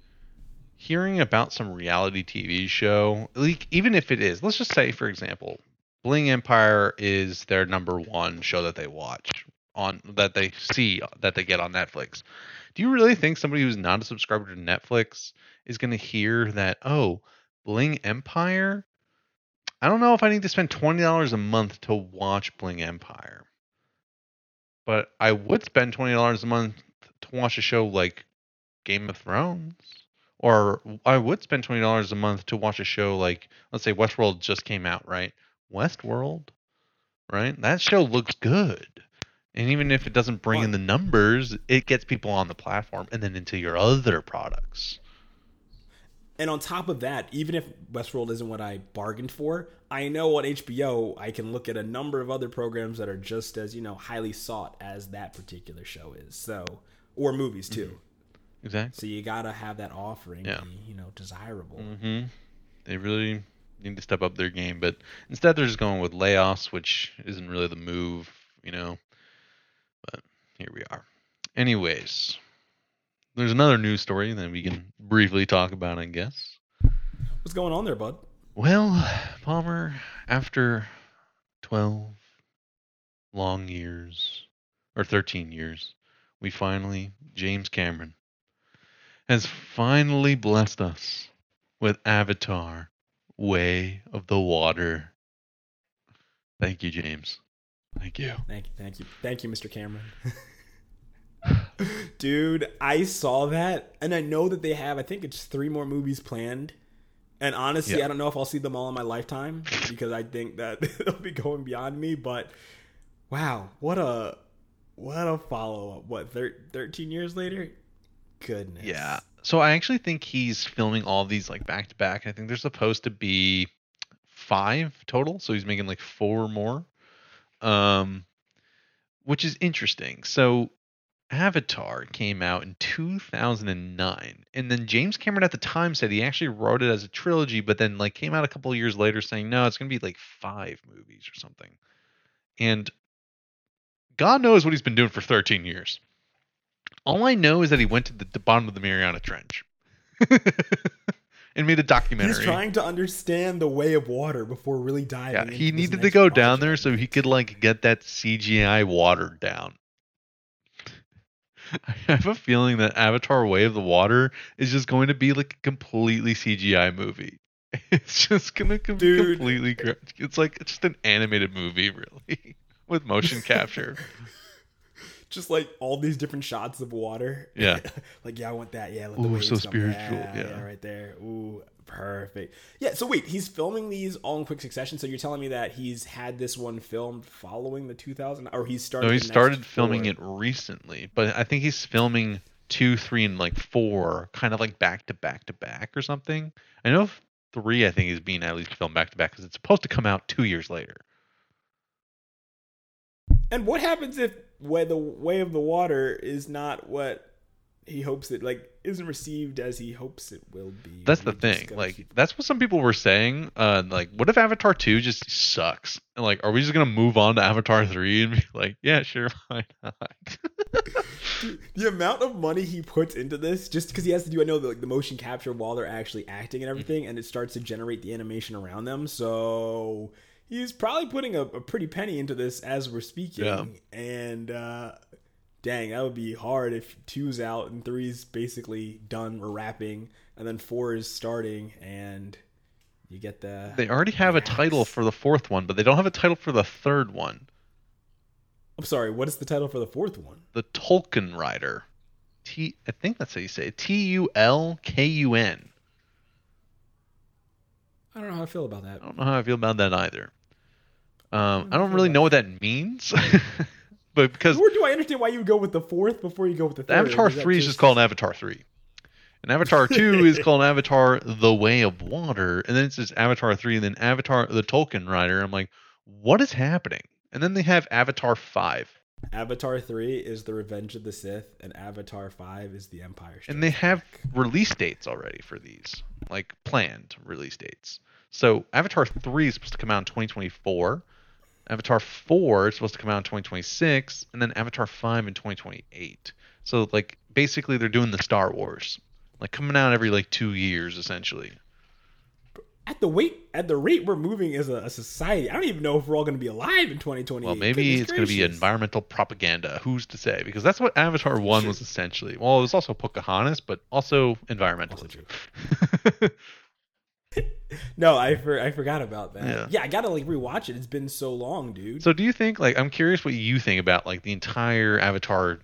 Speaker 2: hearing about some reality TV show, like even if it is, let's just say, for example, Bling Empire is their number one show that they watch on that they see that they get on Netflix. Do you really think somebody who's not a subscriber to Netflix is going to hear that, oh, Bling Empire? I don't know if I need to spend $20 a month to watch Bling Empire. But I would spend $20 a month to watch a show like Game of Thrones. Or I would spend $20 a month to watch a show like, let's say Westworld just came out, right? Westworld, right? That show looks good. And even if it doesn't bring in the numbers, it gets people on the platform and then into your other products.
Speaker 1: And on top of that, even if Westworld isn't what I bargained for, I know on HBO I can look at a number of other programs that are just as, you know, highly sought as that particular show is. So, or movies too.
Speaker 2: Mm-hmm. Exactly.
Speaker 1: So you got to have that offering
Speaker 2: yeah.
Speaker 1: be, you know, desirable.
Speaker 2: Mm-hmm. They really need to step up their game, but instead they're just going with layoffs, which isn't really the move, you know. Here we are. Anyways, there's another news story that we can briefly talk about, I guess.
Speaker 1: What's going on there, bud?
Speaker 2: Well, Palmer, after 12 long years, or 13 years, we finally, James Cameron, has finally blessed us with Avatar Way of the Water. Thank you, James. Thank you.
Speaker 1: Thank you, thank you, thank you, Mr. Cameron. Dude, I saw that, and I know that they have. I think it's three more movies planned. And honestly,
Speaker 2: Yeah.
Speaker 1: I don't know if I'll see them all in my lifetime because I think that they'll be going beyond me. But wow, what a what a follow up! What thir- thirteen years later? Goodness.
Speaker 2: Yeah. So I actually think he's filming all these like back to back. I think there's supposed to be five total, so he's making like four more. Um which is interesting. So Avatar came out in 2009 and then James Cameron at the time said he actually wrote it as a trilogy but then like came out a couple years later saying no, it's going to be like five movies or something. And God knows what he's been doing for 13 years. All I know is that he went to the, the bottom of the Mariana Trench and made a documentary.
Speaker 1: He's trying to understand the way of water before really diving.
Speaker 2: yeah, he needed to go down there so he could like get that CGI watered down. I have a feeling that Avatar Way of the Water is just going to be like a completely CGI movie. It's just gonna com- completely. It's like it's just an animated movie, really, with motion capture.
Speaker 1: Just like all these different shots of water.
Speaker 2: Yeah.
Speaker 1: like yeah, I want that. Yeah, let
Speaker 2: Ooh, so spiritual,
Speaker 1: Yeah,
Speaker 2: yeah.
Speaker 1: right there. Ooh, perfect. Yeah. So wait, he's filming these all in quick succession. So you're telling me that he's had this one filmed following the 2000, or he's started.
Speaker 2: No, he started filming
Speaker 1: four?
Speaker 2: it recently, but I think he's filming two, three, and like four, kind of like back to back to back or something. I know three. I think is being at least filmed back to back because it's supposed to come out two years later.
Speaker 1: And what happens if way the way of the water is not what he hopes it like isn't received as he hopes it will be?
Speaker 2: That's the thing. Like
Speaker 1: keep-
Speaker 2: that's what some people were saying. Uh, like, what if Avatar two just sucks? And like, are we just gonna move on to Avatar three and be like, yeah, sure, why not?
Speaker 1: the amount of money he puts into this just because he has to do i know the, like the motion capture while they're actually acting and everything and it starts to generate the animation around them so he's probably putting a, a pretty penny into this as we're speaking
Speaker 2: Yeah.
Speaker 1: and uh dang that would be hard if two's out and three's basically done or wrapping and then four is starting and you get the
Speaker 2: they already have a title for the fourth one, but they don't have a title for the third one.
Speaker 1: i'm sorry what is the title for the fourth one
Speaker 2: the Tulkun Rider. T I think that's how you say it. T U L K U N.
Speaker 1: i don't know how i feel about that.
Speaker 2: I don't know how I feel about that either. Um, I don't really know what that means, but because
Speaker 1: or do i understand why you would go with the fourth before you go with the third.
Speaker 2: Avatar
Speaker 1: Is
Speaker 2: three is just called Avatar three, and Avatar two is called Avatar: The Way of Water, and then it's just Avatar three, and then Avatar: The Tulkun Rider. I'm like, what is happening? And then they have Avatar five,
Speaker 1: Avatar 3 is The Revenge of the Sith, and Avatar 5 is The Empire Strikes
Speaker 2: and they have release dates already for these, like planned release dates. So Avatar 3 is supposed to come out in 2024. Avatar 4 is supposed to come out in 2026, and then Avatar 5 in 2028. So like basically they're doing the Star Wars, like coming out every like two years essentially.
Speaker 1: At the weight, at the rate we're moving as a, a society, I don't even know if we're all going to be alive in 2020.
Speaker 2: Well, maybe
Speaker 1: Goodness
Speaker 2: it's going to be environmental propaganda. Who's to say? Because that's what Avatar 1 was essentially. Well, it was also Pocahontas, but also environmentalism.
Speaker 1: No, I for, I forgot about that.
Speaker 2: Yeah.
Speaker 1: Yeah. I gotta like rewatch it. It's been so long, dude.
Speaker 2: So do you think like I'm curious what you think about like the entire Avatar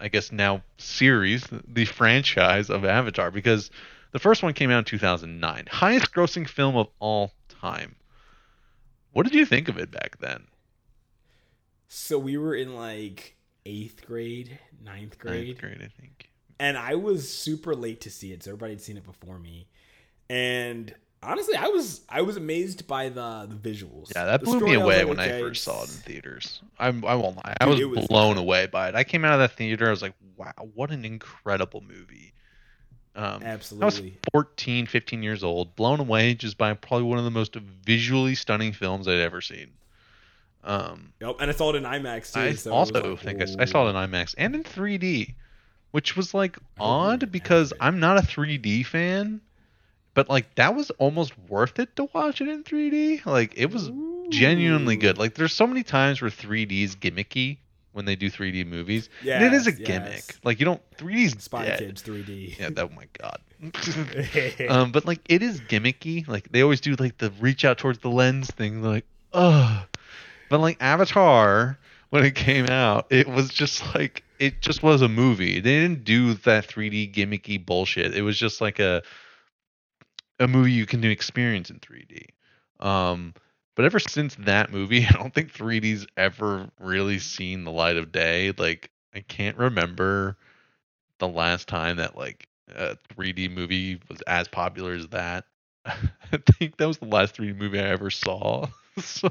Speaker 2: I guess now series, the franchise of Avatar because the first one came out in 2009, highest grossing film of all time. What did you think of it back then?
Speaker 1: so we were in like eighth grade, ninth grade,
Speaker 2: Ninth grade, I think.
Speaker 1: and I was super late to see it. So everybody had seen it before me, and honestly, I was I was amazed by the the visuals.
Speaker 2: Yeah, that
Speaker 1: The
Speaker 2: blew me away when I first saw it in theaters. I'm, I won't lie. I
Speaker 1: Dude,
Speaker 2: was,
Speaker 1: was
Speaker 2: blown away by it. I came out of that theater. I was like, wow, what an incredible movie. Um, I was
Speaker 1: Absolutely.
Speaker 2: 14, 15 years old, blown away just by probably one of the most visually stunning films I'd ever seen. Um,
Speaker 1: Yep, and I saw it in IMAX too.
Speaker 2: I
Speaker 1: so
Speaker 2: also
Speaker 1: like,
Speaker 2: think I, I saw it in. IMAX and in 3D, which was like odd because
Speaker 1: accurate.
Speaker 2: I'm not a 3D fan, but like that was almost worth it to watch it in 3D. Like it was genuinely good. Like there's so many times where 3D is gimmicky when they do 3D movies. and it is a
Speaker 1: Yes,
Speaker 2: gimmick. Like you don't 3D's
Speaker 1: Spy
Speaker 2: dead.
Speaker 1: Kids 3D.
Speaker 2: Yeah, that, oh my god. um, but like it is gimmicky. Like they always do like the reach out towards the lens thing. Like, ugh. But like Avatar, when it came out, it was just like it just was a movie. They didn't do that 3D gimmicky bullshit. It was just like a a movie you can experience in 3D. Um, but ever since that movie, I don't think 3D's ever really seen the light of day. Like I can't remember the last time that like a 3D movie was as popular as that. I think that was the last 3D movie I ever saw. So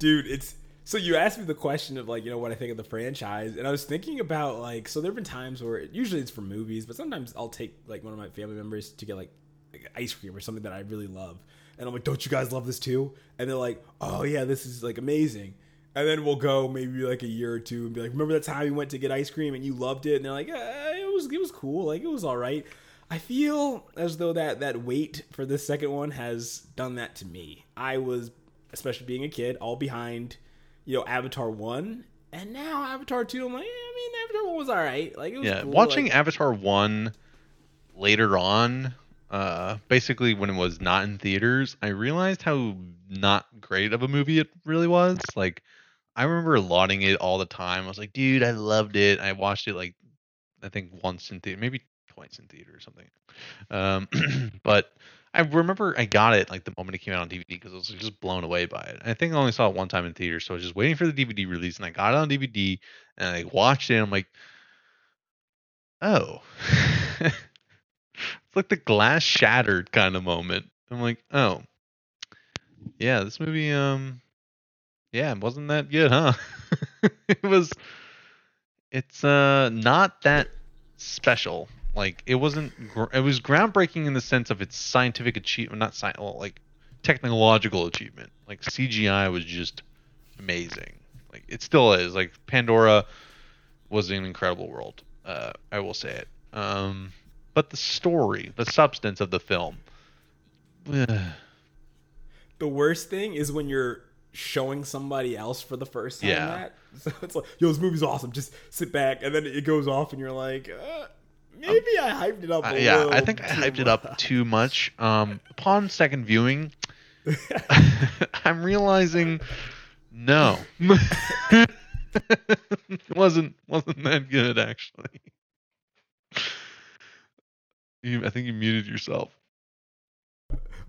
Speaker 1: Dude, it's so you asked me the question of like, you know, what I think of the franchise, and I was thinking about like, so there have been times where usually it's for movies, but sometimes I'll take like one of my family members to get like, like ice cream or something that I really love, and I'm like, don't you guys love this too? And they're like, oh yeah, this is like amazing. And then we'll go maybe like a year or two and be like, remember that time we went to get ice cream and you loved it? And they're like, uh, it was it was cool, like it was all right. I feel as though that that wait for this second one has done that to me. I was, especially being a kid, all behind, you know, Avatar one, and now Avatar two. I'm like, yeah, I mean, Avatar one was all right. Like it was
Speaker 2: yeah,
Speaker 1: cool,
Speaker 2: watching
Speaker 1: like-
Speaker 2: Avatar 1 later on, uh, basically when it was not in theaters, I realized how not great of a movie it really was. Like, I remember lauding it all the time. I was like, dude, I loved it. I watched it like, I think once in theater, maybe twice in theater or something. Um, but I remember I got it like the moment it came out on DVD because I was just blown away by it. I think I only saw it one time in theater, so I was just waiting for the DVD release, and I got it on DVD and I watched it. And I'm like, oh, it's like the glass shattered kind of moment. I'm like, oh, yeah, this movie, um, yeah, wasn't that good, huh? it was. It's uh not that special. Like it wasn't. Gr- it was groundbreaking in the sense of its scientific achievement, not sci- well, like technological achievement. Like CGI was just amazing. Like it still is. Like Pandora was an incredible world. Uh, I will say it. Um, but the story, the substance of the film.
Speaker 1: the worst thing is when you're showing somebody else for the first time
Speaker 2: Yeah.
Speaker 1: that. So it's like, yo, this movie's awesome. Just sit back, and then it goes off, and you're like, uh, maybe I hyped it up.
Speaker 2: Uh,
Speaker 1: a
Speaker 2: yeah, I think I hyped it up too much. Um, upon second viewing, I'm realizing no, it wasn't wasn't that good actually. You, I think you muted yourself.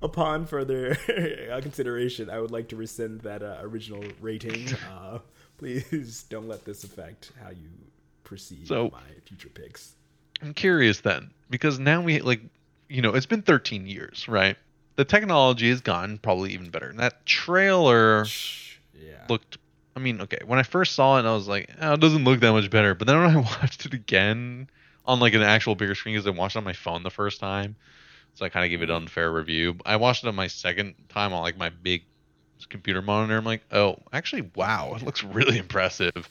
Speaker 1: Upon further uh, consideration, I would like to rescind that uh, original rating. Uh, please don't let this affect how you proceed
Speaker 2: So-
Speaker 1: my future picks.
Speaker 2: I'm curious then, because now we like, you know, it's been 13 years, right? The technology has gone probably even better. And that trailer
Speaker 1: Yeah.
Speaker 2: looked I mean, okay, when I first saw it, I was like, oh, it doesn't look that much better. But then when I watched it again on like an actual bigger screen, because I watched it on my phone the first time, so I kind of gave it an unfair review. I watched it on my second time on like my big computer monitor. I'm like, oh, actually, wow, it looks really impressive.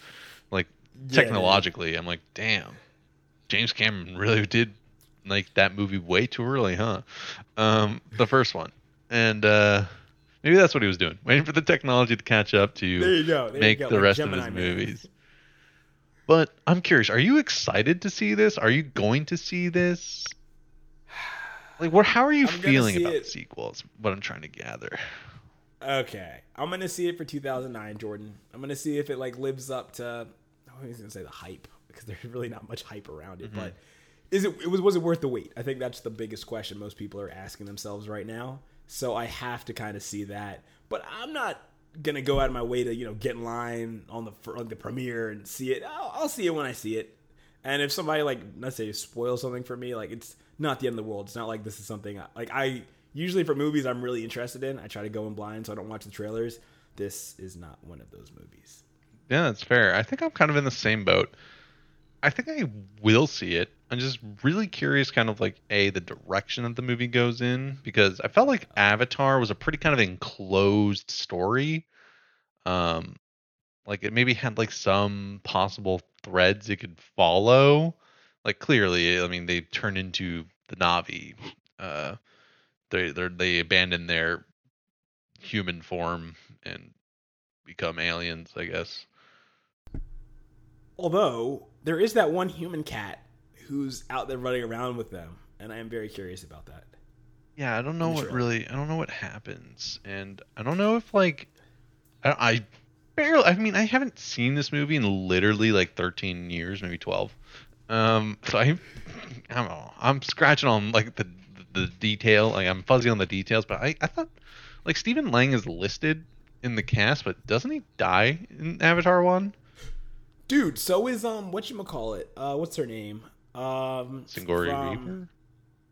Speaker 2: Like
Speaker 1: Yeah,
Speaker 2: technologically, I'm like, damn, James Cameron really did like that movie way too early, huh? Um, the first one, and uh, maybe that's what he was doing, waiting for the technology to catch up to
Speaker 1: There you go. There you
Speaker 2: make
Speaker 1: go,
Speaker 2: the
Speaker 1: like
Speaker 2: rest
Speaker 1: Gemini
Speaker 2: of his
Speaker 1: Man.
Speaker 2: movies. But I'm curious, are you excited to see this? Are you going to see this? Like, what? How are you
Speaker 1: I'm
Speaker 2: feeling about
Speaker 1: it.
Speaker 2: the sequel? Is what I'm trying to gather.
Speaker 1: Okay, I'm gonna see it for 2009, Jordan. I'm gonna see if it like lives up to. I was gonna say the hype because there's really not much hype around it. Mm-hmm. But is it? It was. Was it worth the wait? I think that's the biggest question most people are asking themselves right now. So I have to kind of see that. But I'm not gonna go out of my way to you know get in line on the for, like the premiere and see it. I'll, I'll see it when I see it. And if somebody like let's say spoils something for me, like it's not the end of the world. It's not like this is something I, like I usually for movies I'm really interested in. I try to go in blind so I don't watch the trailers. This is not one of those movies.
Speaker 2: Yeah, that's fair. I think I'm kind of in the same boat. I think I will see it. I'm just really curious, kind of like a the direction that the movie goes in because I felt like Avatar was a pretty kind of enclosed story. Um, like it maybe had like some possible threads it could follow. Like clearly, I mean, they turn into the Na'vi. Uh, they they they abandon their human form and become aliens, I guess.
Speaker 1: Although there is that one human cat who's out there running around with them, and I am very curious about that.
Speaker 2: Yeah, I don't know what really. I don't know what happens, and I don't know if like, I, I barely. I mean, I haven't seen this movie in literally like 13 years, maybe 12. Um, so I, I don't know. I'm scratching on like the the detail. Like I'm fuzzy on the details, but I I thought like Stephen Lang is listed in the cast, but doesn't he die in Avatar one?
Speaker 1: Dude, so is um what you call it? Uh what's her name? Um
Speaker 2: Sigourney
Speaker 1: from-
Speaker 2: Reaper.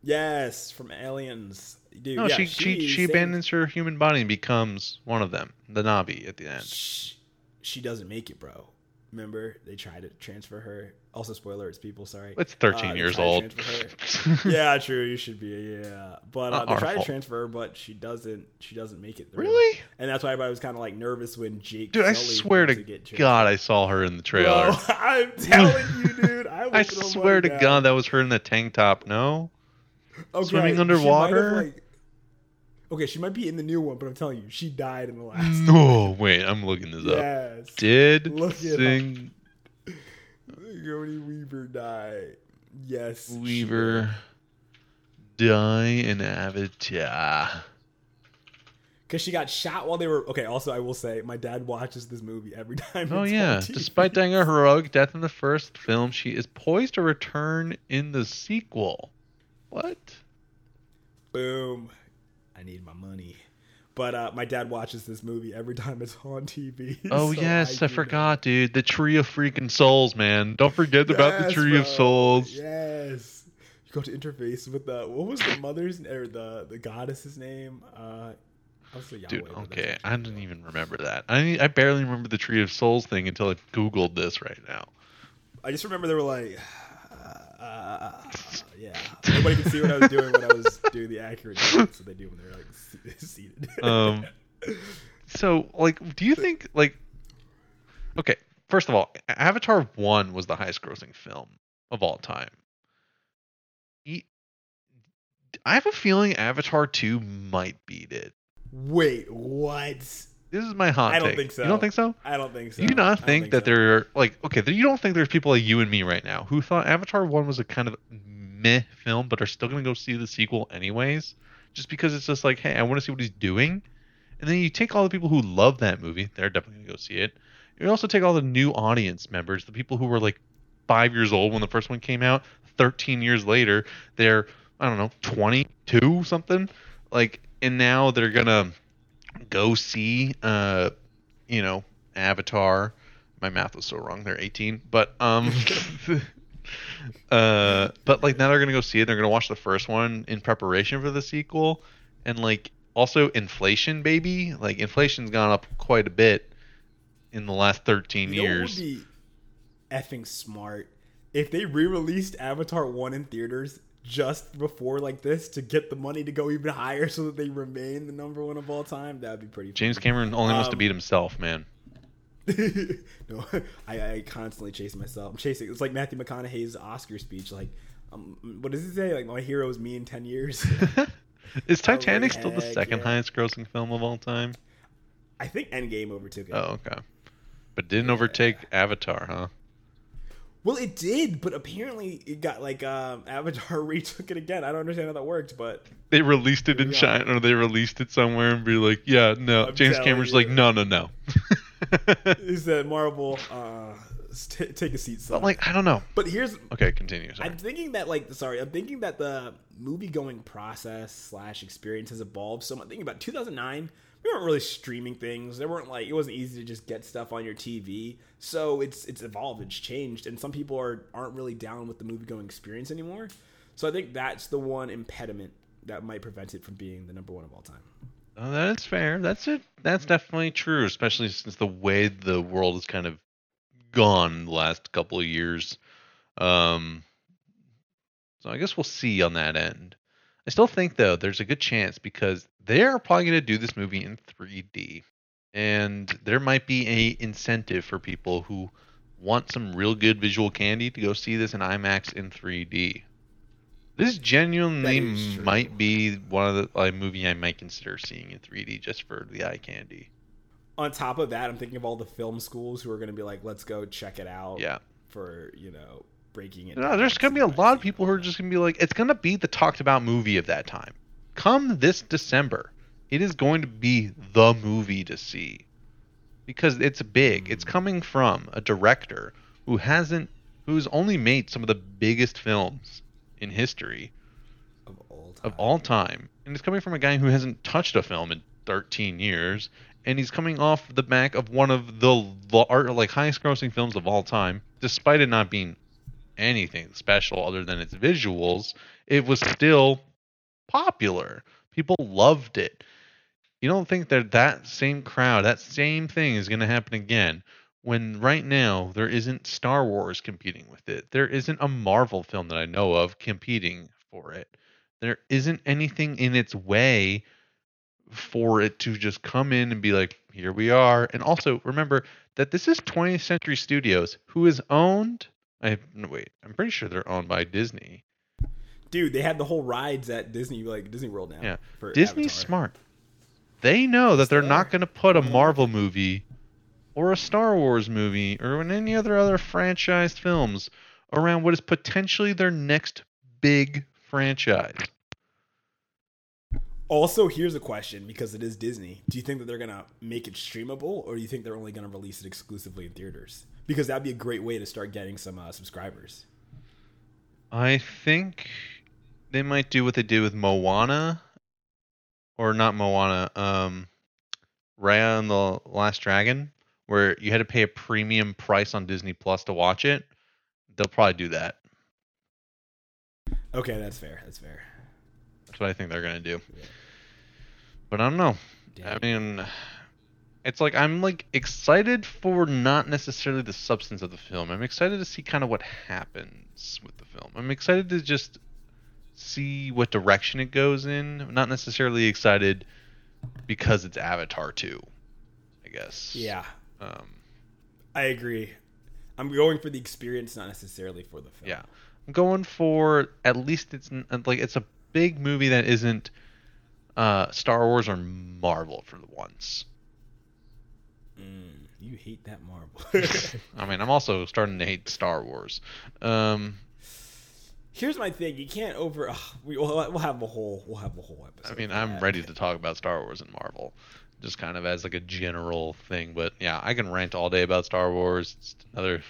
Speaker 1: Yes, from Aliens. Dude,
Speaker 2: No,
Speaker 1: yeah,
Speaker 2: she she she
Speaker 1: saved-
Speaker 2: abandons her human body and becomes one of them, the Na'vi at the end.
Speaker 1: She, she doesn't make it, bro. Remember, they tried to transfer her. Also, spoiler, it's people. Sorry.
Speaker 2: It's 13
Speaker 1: Uh,
Speaker 2: years old.
Speaker 1: yeah, true. You should be. Yeah, but uh, they try to transfer her, but she doesn't. She doesn't make it. Through.
Speaker 2: Really?
Speaker 1: And that's why everybody was kind of like nervous when Jake.
Speaker 2: Dude, I swear to
Speaker 1: get.
Speaker 2: God, I saw her in the trailer.
Speaker 1: Bro, I'm telling you, dude. I,
Speaker 2: I swear to God, that was her in the tank top. No,
Speaker 1: Okay,
Speaker 2: swimming
Speaker 1: she might have,
Speaker 2: underwater?
Speaker 1: Like- okay, she might be in the new one, but I'm telling you, she died in the last. Mm.
Speaker 2: no. Oh, wait, I'm looking this up.
Speaker 1: Yes.
Speaker 2: Did
Speaker 1: Look it up.
Speaker 2: Sing
Speaker 1: Sigourney Weaver die? Yes. she
Speaker 2: Weaver die in Avatar?
Speaker 1: Because she got shot while they were. Okay, also, I will say, my dad watches this movie every time.
Speaker 2: Oh yeah. Despite dying a heroic death in the first film, she is poised to return in the sequel. What?
Speaker 1: Boom. I need my money. But uh, my dad watches this movie every time it's on TV.
Speaker 2: Oh
Speaker 1: so
Speaker 2: yes, I,
Speaker 1: know.
Speaker 2: forgot, dude. The Tree of Freaking Souls, man. Don't forget about the
Speaker 1: Yes,
Speaker 2: Tree of. Souls.
Speaker 1: Yes. You got to interface with the what was the mother's or the the goddess's name? Uh, Eywa.
Speaker 2: Dude, okay, I didn't even remember that. I I barely remember the Tree of Souls thing until I googled this right now.
Speaker 1: I just remember they were like, uh, uh, yeah. Nobody could see what I was doing when I was doing the accurate dance that they do when they're like seated.
Speaker 2: Um, So, like, do you think like Okay, first of all, Avatar 1 was the highest grossing film of all time. E- I have a feeling Avatar 2 might beat it.
Speaker 1: Wait, what?
Speaker 2: This is my hot
Speaker 1: I don't
Speaker 2: take.
Speaker 1: think so.
Speaker 2: You don't think so?
Speaker 1: I don't think so.
Speaker 2: Do you not
Speaker 1: don't
Speaker 2: think, that
Speaker 1: so.
Speaker 2: there are like okay? You don't think there's people like you and me right now who thought Avatar one was a kind of meh film, but are still gonna go see the sequel anyways, just because it's just like, hey, I want to see what he's doing. And then you take all the people who love that movie, they're definitely gonna go see it. You also take all the new audience members, the people who were like five years old when the first one came out. Thirteen years later, they're I don't know, twenty-two something, like, and now they're gonna go see uh you know avatar my math was so wrong they're 18 but um uh but like now they're gonna go see it they're gonna watch the first one in preparation for the sequel and like also inflation baby like inflation's gone up quite a bit in the last 13
Speaker 1: You know
Speaker 2: years
Speaker 1: would be effing smart if they re-released Avatar one in theaters just before like this to get the money to go even higher so that they remain the number one of all time. That'd be pretty.
Speaker 2: james
Speaker 1: funny.
Speaker 2: cameron only wants to
Speaker 1: Um,
Speaker 2: beat himself man
Speaker 1: no, I, I constantly chase myself. I'm chasing. It's like Matthew McConaughey's Oscar speech. Like, um, what does he say? Like, my hero is me in ten years.
Speaker 2: is titanic still the second
Speaker 1: yeah.
Speaker 2: highest grossing film of all time
Speaker 1: I think Endgame overtook it.
Speaker 2: oh okay but didn't overtake avatar huh
Speaker 1: Well, it did, but apparently it got like um, Avatar retook it again. I don't understand how that worked, but
Speaker 2: they released it in China or they released it somewhere and be like, yeah, no.
Speaker 1: I'm
Speaker 2: James Cameron's
Speaker 1: you.
Speaker 2: like, no, no, no.
Speaker 1: he said Marvel, uh, t- take a seat, son.
Speaker 2: but like, I don't know.
Speaker 1: but here's
Speaker 2: Okay, continue. Sorry.
Speaker 1: I'm thinking that like sorry, I'm thinking that the movie going process slash experience has evolved. So I'm thinking about 2009. We weren't really streaming things. There weren't like it wasn't easy to just get stuff on your TV. So it's it's evolved, it's changed, and some people are aren't really down with the movie going experience anymore. So I think that's the one impediment that might prevent it from being the number one of all time.
Speaker 2: Oh, that's fair. That's it. That's definitely true, especially since the way the world has kind of gone the last couple of years. Um, So I guess we'll see on that end. I still think though there's a good chance because they're probably going to do this movie in 3D, and there might be a incentive for people who want some real good visual candy to go see this in IMAX in 3D. This genuinely
Speaker 1: That is true.
Speaker 2: might be one of the like, movie I might consider seeing in 3D just for the eye candy.
Speaker 1: On top of that, I'm thinking of all the film schools who are going to be like, "Let's go check it out."
Speaker 2: Yeah.
Speaker 1: For you know, breaking it.
Speaker 2: No,
Speaker 1: down
Speaker 2: there's gonna be a lot of people who are just gonna be like, it's gonna be the talked about movie of that time. Come this December, it is going to be the movie to see because it's big. It's hmm. coming from a director who hasn't, who's only made some of the biggest films in history
Speaker 1: of all time.
Speaker 2: of all time, and it's coming from a guy who hasn't touched a film in 13 years, and he's coming off the back of one of the like highest grossing films of all time, despite it not being anything special other than its visuals. It was still popular. People loved it. You don't think that that same crowd, that same thing is going to happen again when right now there isn't Star Wars competing with it. There isn't a Marvel film that I know of competing for it. There isn't anything in its way for it to just come in and be like, here we are. And also remember that this is 20th Century Studios, who is owned. I wait. I'm pretty sure they're owned by Disney.
Speaker 1: Dude, they had the whole rides at Disney, like Disney World now.
Speaker 2: Yeah.
Speaker 1: for
Speaker 2: Disney's
Speaker 1: Avatar.
Speaker 2: smart. They know that they're not going to put a. Marvel movie or a Star Wars movie or in any other other franchised films around what is potentially their next big franchise.
Speaker 1: Also, here's a question because it is Disney. Do you think that they're gonna make it streamable, or do you think they're only gonna release it exclusively in theaters? Because that'd be a great way to start getting some uh, subscribers.
Speaker 2: I think they might do what they did with Moana or not Moana, um Raya and the Last Dragon where you had to pay a premium price on Disney Plus to watch it. They'll probably do that.
Speaker 1: Okay, that's fair. That's fair.
Speaker 2: That's what I think they're going to do.
Speaker 1: Yeah.
Speaker 2: But I don't know.
Speaker 1: Damn.
Speaker 2: I mean, it's like I'm like excited for not necessarily the substance of the film. I'm excited to see kind of what happens with the film. I'm excited to just see what direction it goes in. I'm not necessarily excited because it's Avatar 2, I guess.
Speaker 1: yeah,
Speaker 2: Um,
Speaker 1: I agree. I'm going for the experience, not necessarily for the film.
Speaker 2: yeah. I'm going for at least it's like it's a big movie that isn't uh, Star Wars or Marvel for the once.
Speaker 1: Mm, you hate that Marvel.
Speaker 2: I mean, I'm also starting to hate Star Wars. Um,
Speaker 1: Here's my thing: you can't over. ugh, we, we'll, we'll have a whole. We'll have a whole episode.
Speaker 2: I mean, I'm
Speaker 1: that.
Speaker 2: ready to talk about Star Wars and Marvel, just kind of as like a general thing. But yeah, I can rant all day about Star Wars. It's another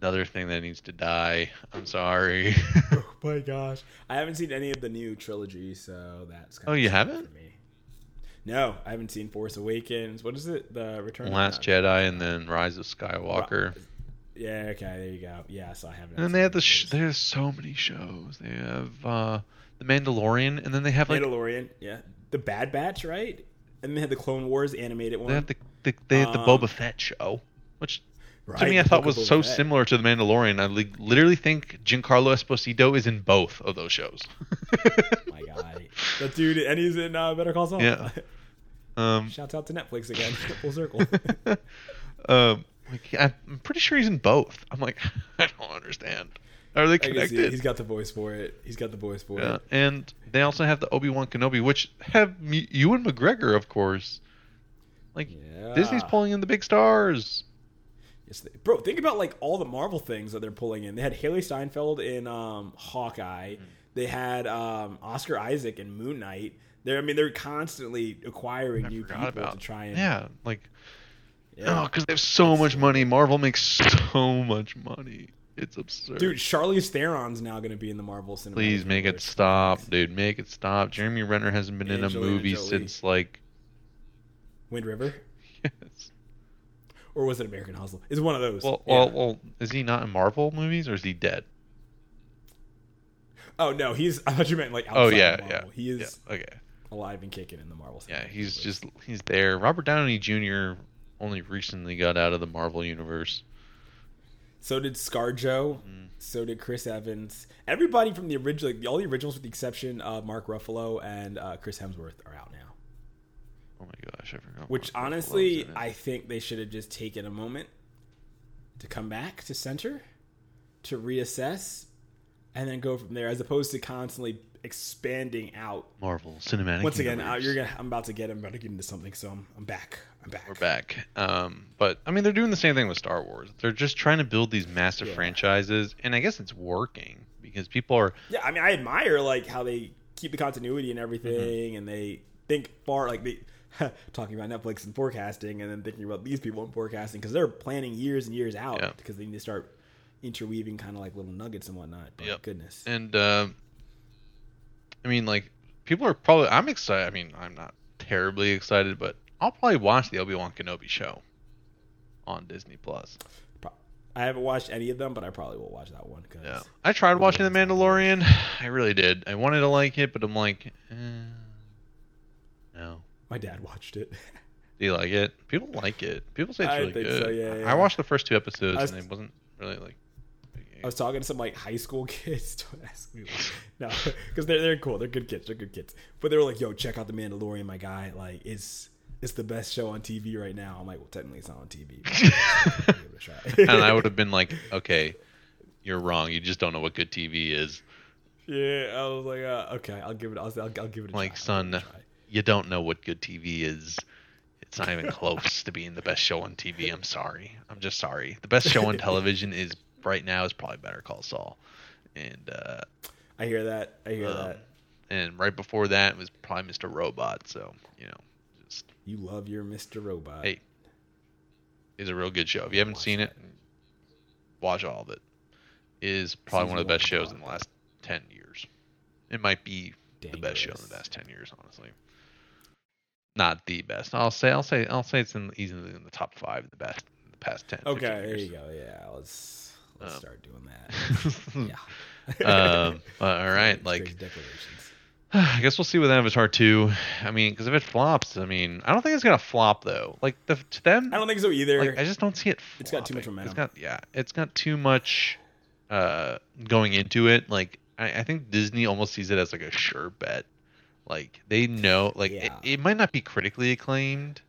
Speaker 2: another thing that needs to die. I'm sorry.
Speaker 1: oh my gosh, I haven't seen any of the new trilogy, so that's. Kind
Speaker 2: Oh,
Speaker 1: of
Speaker 2: you haven't?
Speaker 1: For me. No, I haven't seen Force Awakens. What is it? The Return. of-
Speaker 2: Last Jedi and then Rise of Skywalker.
Speaker 1: Yeah. Okay. There you go. Yeah. So I haven't.
Speaker 2: And they have the sh- there's so many shows. They have uh the Mandalorian, and then they have like
Speaker 1: Mandalorian. Yeah. The Bad Batch, right? And they had the Clone Wars animated one.
Speaker 2: they had the, the they have the
Speaker 1: Um,
Speaker 2: Boba Fett show, which
Speaker 1: right?
Speaker 2: to me I thought was so
Speaker 1: Fett.
Speaker 2: similar to the Mandalorian. I li- literally think Giancarlo Esposito is in both of those shows.
Speaker 1: my God, that dude, and he's in uh, Better Call Saul.
Speaker 2: Yeah. Um,
Speaker 1: Shouts out to Netflix again. Full circle.
Speaker 2: um, like, I'm pretty sure he's in both. I'm like, I don't understand. Are they
Speaker 1: I can see it.
Speaker 2: connected?
Speaker 1: He's got the voice for it. He's got the voice for
Speaker 2: Yeah,
Speaker 1: it.
Speaker 2: and they also have the Obi Wan Kenobi, which have M- Ewan McGregor, of course. Like
Speaker 1: Yeah.
Speaker 2: Disney's pulling in the big stars.
Speaker 1: Yes, they- bro, think about like all the Marvel things that they're pulling in. They had Hailee Steinfeld in um, Hawkeye. They had um, Oscar Isaac in Moon Knight. They're, I mean, they're constantly acquiring
Speaker 2: I
Speaker 1: new people
Speaker 2: about.
Speaker 1: to try and
Speaker 2: Yeah, like
Speaker 1: Yeah.
Speaker 2: oh, because they have so much money. Marvel makes so much money. It's absurd.
Speaker 1: Dude, Charlize Theron's now going to be in the Marvel Cinematic
Speaker 2: please make it stop, dude. Make it stop. Jeremy Renner hasn't been in a movie
Speaker 1: Jolie.
Speaker 2: since like
Speaker 1: Wind River,
Speaker 2: yes.
Speaker 1: or was it American Hustle? It's one of those.
Speaker 2: Well,
Speaker 1: Yeah.
Speaker 2: well, well, is he not in Marvel movies or is he dead?
Speaker 1: oh no, he's. I thought you meant like oh, outside
Speaker 2: Oh yeah, yeah.
Speaker 1: He is
Speaker 2: yeah, okay.
Speaker 1: alive and kicking in the Marvel.
Speaker 2: Yeah, he's
Speaker 1: Universe.
Speaker 2: just he's there. Robert Downey Jr. only recently got out of the Marvel universe.
Speaker 1: So did ScarJo.
Speaker 2: Mm.
Speaker 1: So did Chris Evans. Everybody from the original, like, all the originals, with the exception of Mark Ruffalo and uh, Chris Hemsworth, are out now.
Speaker 2: Oh my gosh, I forgot.
Speaker 1: Which
Speaker 2: Mark
Speaker 1: honestly. I think they should have just taken a moment to come back to center, to reassess, and then go from there, as opposed to constantly expanding out.
Speaker 2: Marvel Cinematic.
Speaker 1: Once again, uh, you're gonna. I'm about to get. I'm about to get into something, so I'm, I'm back. I'm back.
Speaker 2: We're back. Um, but I mean, they're doing the same thing with Star Wars. They're just trying to build these massive
Speaker 1: Yeah.
Speaker 2: franchises, and I guess it's working because people are.
Speaker 1: Yeah, I mean, I admire like how they keep the continuity and everything,
Speaker 2: Mm-hmm.
Speaker 1: and they think far. Like they talking about Netflix and forecasting, and then thinking about these people in forecasting because they're planning years and years out
Speaker 2: Yeah.
Speaker 1: because they need to start interweaving kind of like little nuggets and whatnot. But
Speaker 2: Yep.
Speaker 1: goodness,
Speaker 2: And uh, I mean, like people are probably. I'm excited. I mean, I'm not terribly excited, but I'll probably watch the Obi Wan Kenobi show on Disney Plus.
Speaker 1: I haven't watched any of them, but I probably will watch that one because
Speaker 2: Yeah, I tried watching The Mandalorian. I really did. I wanted to like it, but I'm like, eh, no.
Speaker 1: my dad watched it.
Speaker 2: Do you like it? People like it. People say it's
Speaker 1: I
Speaker 2: really
Speaker 1: think
Speaker 2: good.
Speaker 1: so, yeah, yeah.
Speaker 2: I watched the first two episodes
Speaker 1: was-
Speaker 2: and it wasn't really like.
Speaker 1: I was talking to some like high school kids. Don't ask me. No, because they're they're cool. They're good kids. They're good kids. But they were like, "Yo, check out the Mandalorian, my guy. Like, it's it's the best show on TV right now." I'm like, "Well, technically, it's not on TV." but give it a try."
Speaker 2: and I would have been like, okay, you're wrong. You just don't know what good TV is.
Speaker 1: yeah, I was like, uh, "Okay, I'll give it. I'll, I'll, I'll give it a
Speaker 2: Like,
Speaker 1: try.
Speaker 2: Son, you don't know what good TV is. It's not even close to being the best show on TV. I'm sorry. I'm just sorry. The best show on television is right now is probably Better Call Saul, and uh,
Speaker 1: I hear that. I hear
Speaker 2: um,
Speaker 1: that.
Speaker 2: and right before that was probably Mr. Robot. So you know,
Speaker 1: You love your Mr. Robot.
Speaker 2: Hey, is a real good show. If you haven't
Speaker 1: Watch
Speaker 2: seen it, watch all of it. Is probably one of the best shows in the last ten years. It might be the best show in the
Speaker 1: Dangerous.
Speaker 2: past ten years, honestly. Not the best. I'll say. I'll say. I'll say it's in easily in the top five. The best. in The past 10,
Speaker 1: Okay, there you go. Yeah, let's let's
Speaker 2: Um,
Speaker 1: start doing that. Yeah.
Speaker 2: um, all right, like
Speaker 1: declarations.
Speaker 2: I guess we'll see with Avatar two. I mean, because if it flops, I mean, I don't think it's gonna flop though. Like the, to them,
Speaker 1: I don't think so either.
Speaker 2: like I just don't see it.
Speaker 1: It's got too much momentum.
Speaker 2: It's got yeah, it's got too much uh going into it. Like I, I think Disney almost sees it as like a sure bet. Like they know, like it, it might not be critically acclaimed.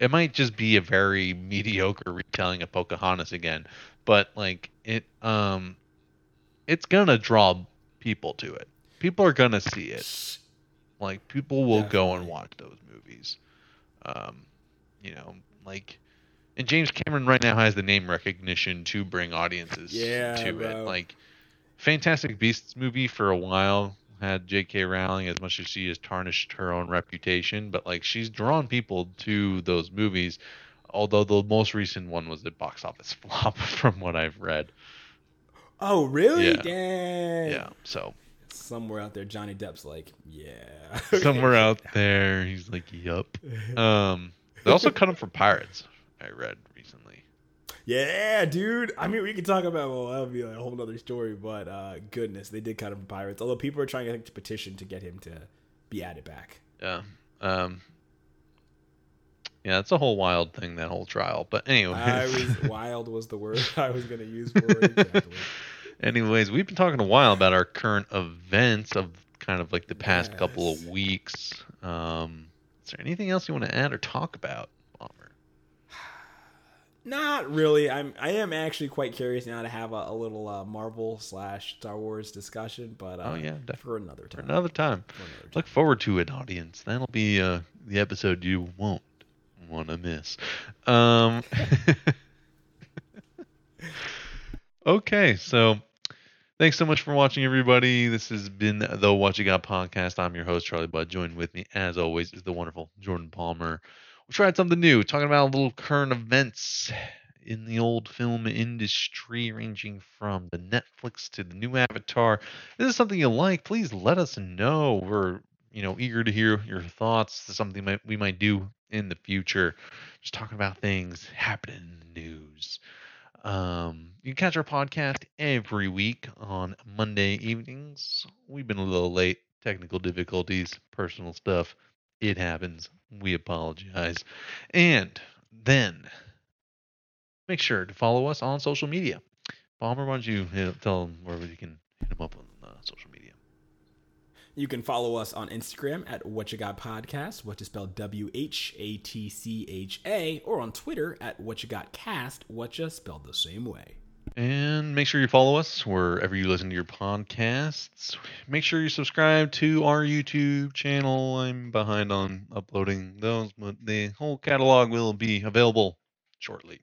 Speaker 2: It might just be a very mediocre retelling of Pocahontas again. But like it, um, it's gonna draw people to it. People are gonna see it. Like people will go and watch those movies. Um, you know, like and James Cameron right now has the name recognition to bring audiences
Speaker 1: Yeah,
Speaker 2: to
Speaker 1: bro.
Speaker 2: it. Like Fantastic Beasts movie for a while had J.K. Rowling as much as she has tarnished her own reputation, but like she's drawn people to those movies. Although the most recent one was a box office flop, from what I've read.
Speaker 1: Oh, really?
Speaker 2: Yeah.
Speaker 1: Dang.
Speaker 2: Yeah, so
Speaker 1: Somewhere out there, Johnny Depp's like, yeah.
Speaker 2: somewhere out there, he's like, "Yup." Um, they also cut him for Pirates. I read recently.
Speaker 1: Yeah, dude. I mean, we can talk about well, that'll be like a whole other story. But uh, goodness, they did cut him from Pirates. Although people are trying I think, to petition to get him to be added back.
Speaker 2: Yeah. Um. Yeah, it's a whole wild thing that whole trial. But anyway,
Speaker 1: was wild was the word I was going to use for it. Exactly.
Speaker 2: Anyways, we've been talking a while about our current events of kind of like the past couple of weeks. Um, is there anything else you want to add or talk about, Bomber?
Speaker 1: Not really. I'm. I am actually quite curious now to have a, a little uh, Marvel slash Star Wars discussion. But uh,
Speaker 2: Oh, yeah, definitely.
Speaker 1: for another time.
Speaker 2: For another time.
Speaker 1: For another time.
Speaker 2: Look forward to it, audience. That'll be uh, the episode you won't want to miss. Um, okay, so thanks so much for watching, everybody. This has been the Whatcha Got podcast. I'm your host, Charlie Budd. Joined with me, as always, is the wonderful Jordan Palmer. We tried something new, talking about little current events in the old film industry, ranging from the Netflix to the new Avatar. If this is something you like, please let us know. We're you know eager to hear your thoughts. This is something we might do in the future. Just talking about things happening in the news. Um, you can catch our podcast every week on Monday evenings. We've been a little late, technical difficulties, personal stuff. It happens. We apologize. And then make sure to follow us on social media Palmer, why don't you tell them where you can hit them up on?
Speaker 1: You can follow us on Instagram at Whatcha Got Podcast, which is spelled W H A T C H A, or on Twitter at Whatcha Got Cast, what you spelled the same way.
Speaker 2: And make sure you follow us wherever you listen to your podcasts. Make sure you subscribe to our YouTube channel. I'm behind on uploading those, but the whole catalog will be available shortly.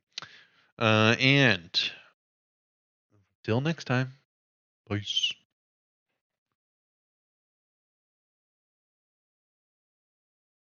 Speaker 2: Uh, and till next time, peace.